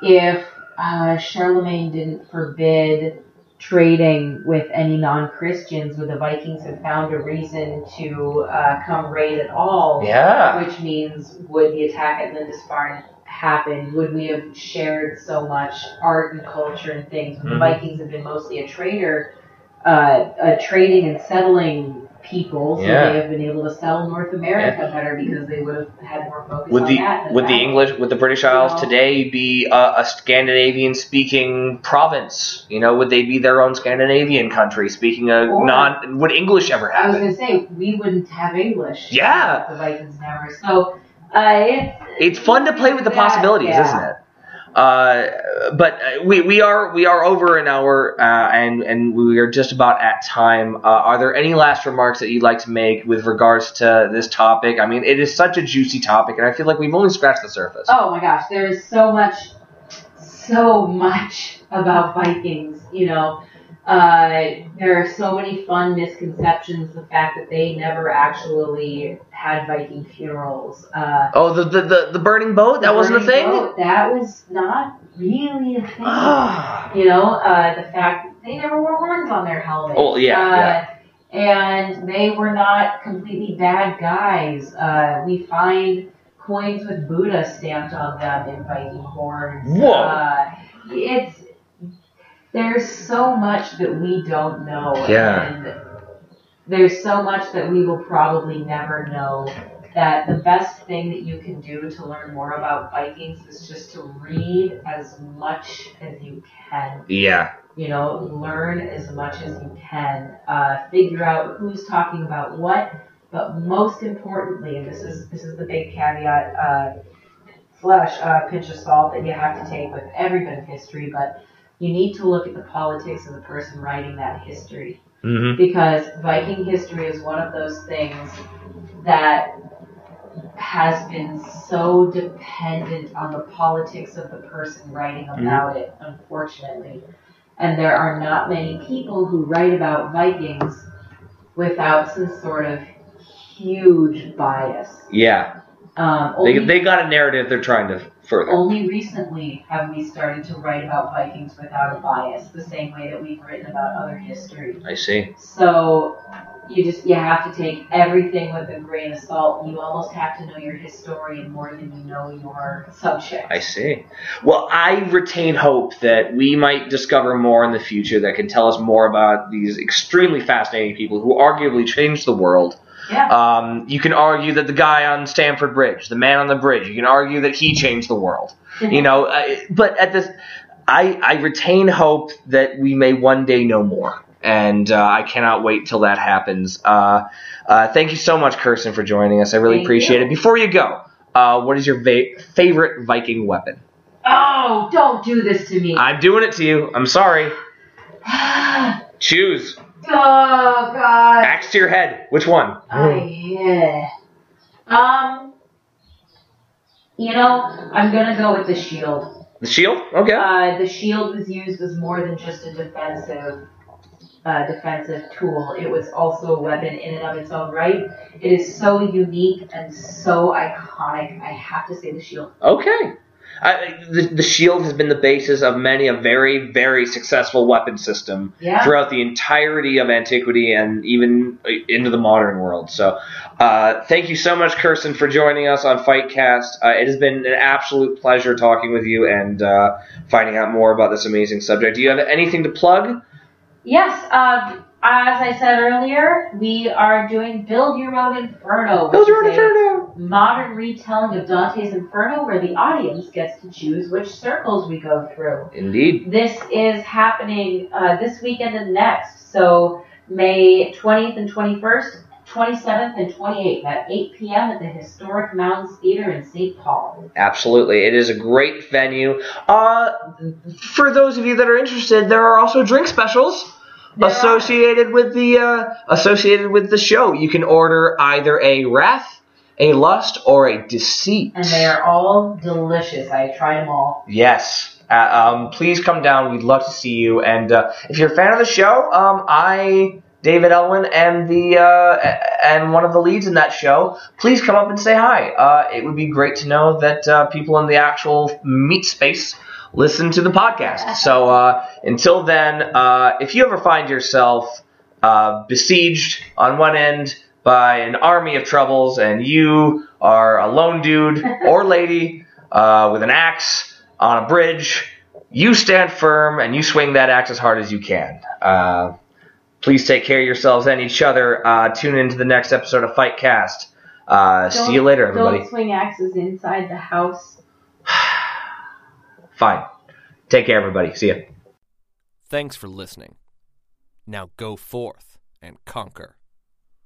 if uh, Charlemagne didn't forbid trading with any non-Christians, would the Vikings have found a reason to uh, come raid at all? yeah, Which means, would the attack at Lindisfarne happen? Would we have shared so much art and culture and things? Mhm. The Vikings have been mostly a trader, uh, a trading and settling people, so Yeah. they have been able to sell North America better because they would have had more focus Would on the that. would the. English would the British Isles No. today be a, a Scandinavian speaking province? You know, would they be their own Scandinavian country speaking a non? Would English ever happen? I was going to say we wouldn't have English. Yeah. The Vikings never. So uh, it's It's fun to play with the possibilities, yeah. isn't it? Uh, but uh, we, we are we are over an hour uh, and and we are just about at time. Uh, are there any last remarks that you'd like to make with regards to this topic? I mean, it is such a juicy topic, and I feel like we've only scratched the surface. Oh my gosh, there is so much, so much about Vikings. You know, uh, there are so many fun misconceptions. The fact that they never actually had Viking funerals. Uh, Oh, the the, the, the burning boat that wasn't a burning thing. boat, that was not really a thing. Ah. you know, uh, the fact that they never wore horns on their helmets. Oh, yeah, uh, yeah. And they were not completely bad guys. Uh, we find coins with Buddha stamped on them in Viking horns. Whoa. Uh, it's there's so much that we don't know. Yeah. And there's so much that we will probably never know that the best thing that you can do to learn more about Vikings is just to read as much as you can. Yeah. You know, learn as much as you can. Uh, figure out who's talking about what. But most importantly, and this is this is the big caveat uh, slash uh, pinch of salt that you have to take with every bit of history, but you need to look at the politics of the person writing that history hmm because Viking history is one of those things that has been so dependent on the politics of the person writing about it, unfortunately. And there are not many people who write about Vikings without some sort of huge bias. Yeah. Um, They, they got a narrative they're trying to further. only recently have we started to write about Vikings without a bias, the same way that we've written about other history. I see. So you just you have to take everything with a grain of salt. You almost have to know your historian more than you know your subject. I see. Well, I retain hope that we might discover more in the future that can tell us more about these extremely fascinating people who arguably changed the world. Yeah. Um, you can argue that the guy on Stamford Bridge, the man on the bridge, you can argue that he changed the world. You know, uh, but at this, I, I retain hope that we may one day know more. And uh, I cannot wait till that happens. Uh, uh, thank you so much, Kirsten, for joining us. I really Thank appreciate you. it. Before you go, uh, what is your va- favorite Viking weapon? Oh, don't do this to me. I'm doing it to you. I'm sorry. Choose. Oh God. Axe to your head. Which one? I, yeah. Um. You know, I'm gonna go with the shield. The shield? Okay. Uh, the shield was used as more than just a defensive, uh, defensive tool. It was also a weapon in and of its own right. It is so unique and so iconic. I have to say the shield. Okay. I, the, the shield has been the basis of many a very, very successful weapon system Yeah. throughout the entirety of antiquity and even uh, into the modern world. So, uh, thank you so much, Kirsten, for joining us on Fightcast. Uh, it has been an absolute pleasure talking with you and uh, finding out more about this amazing subject. Do you have anything to plug? Yes. As I said earlier, we are doing Build Your Own Inferno. Build your own inferno. Modern retelling of Dante's Inferno, where the audience gets to choose which circles we go through. Indeed. This is happening uh, this weekend and next. So May 20th and 21st, 27th and 28th at 8 p.m. at the Historic Mounds Theater in St. Paul. Absolutely. It is a great venue. Uh, for those of you that are interested, there are also drink specials Associated with the uh, associated with the show. You can order either a wrath, a lust, or a deceit. And they are all delicious. I tried them all. Yes. Uh, um, please come down. We'd love to see you. And uh, if you're a fan of the show, um, I, David Elwin, and the uh, and one of the leads in that show, please come up and say hi. Uh, it would be great to know that uh, people in the actual meat space listen to the podcast. So uh, until then, uh, if you ever find yourself uh, besieged on one end by an army of troubles, and you are a lone dude or lady uh, with an axe on a bridge, you stand firm and you swing that axe as hard as you can. Uh, Please take care of yourselves and each other. Uh, tune into the next episode of Fightcast. Uh, see you later, everybody. Don't swing axes inside the house. Fine. Take care, everybody. See ya. Thanks for listening. Now go forth and conquer.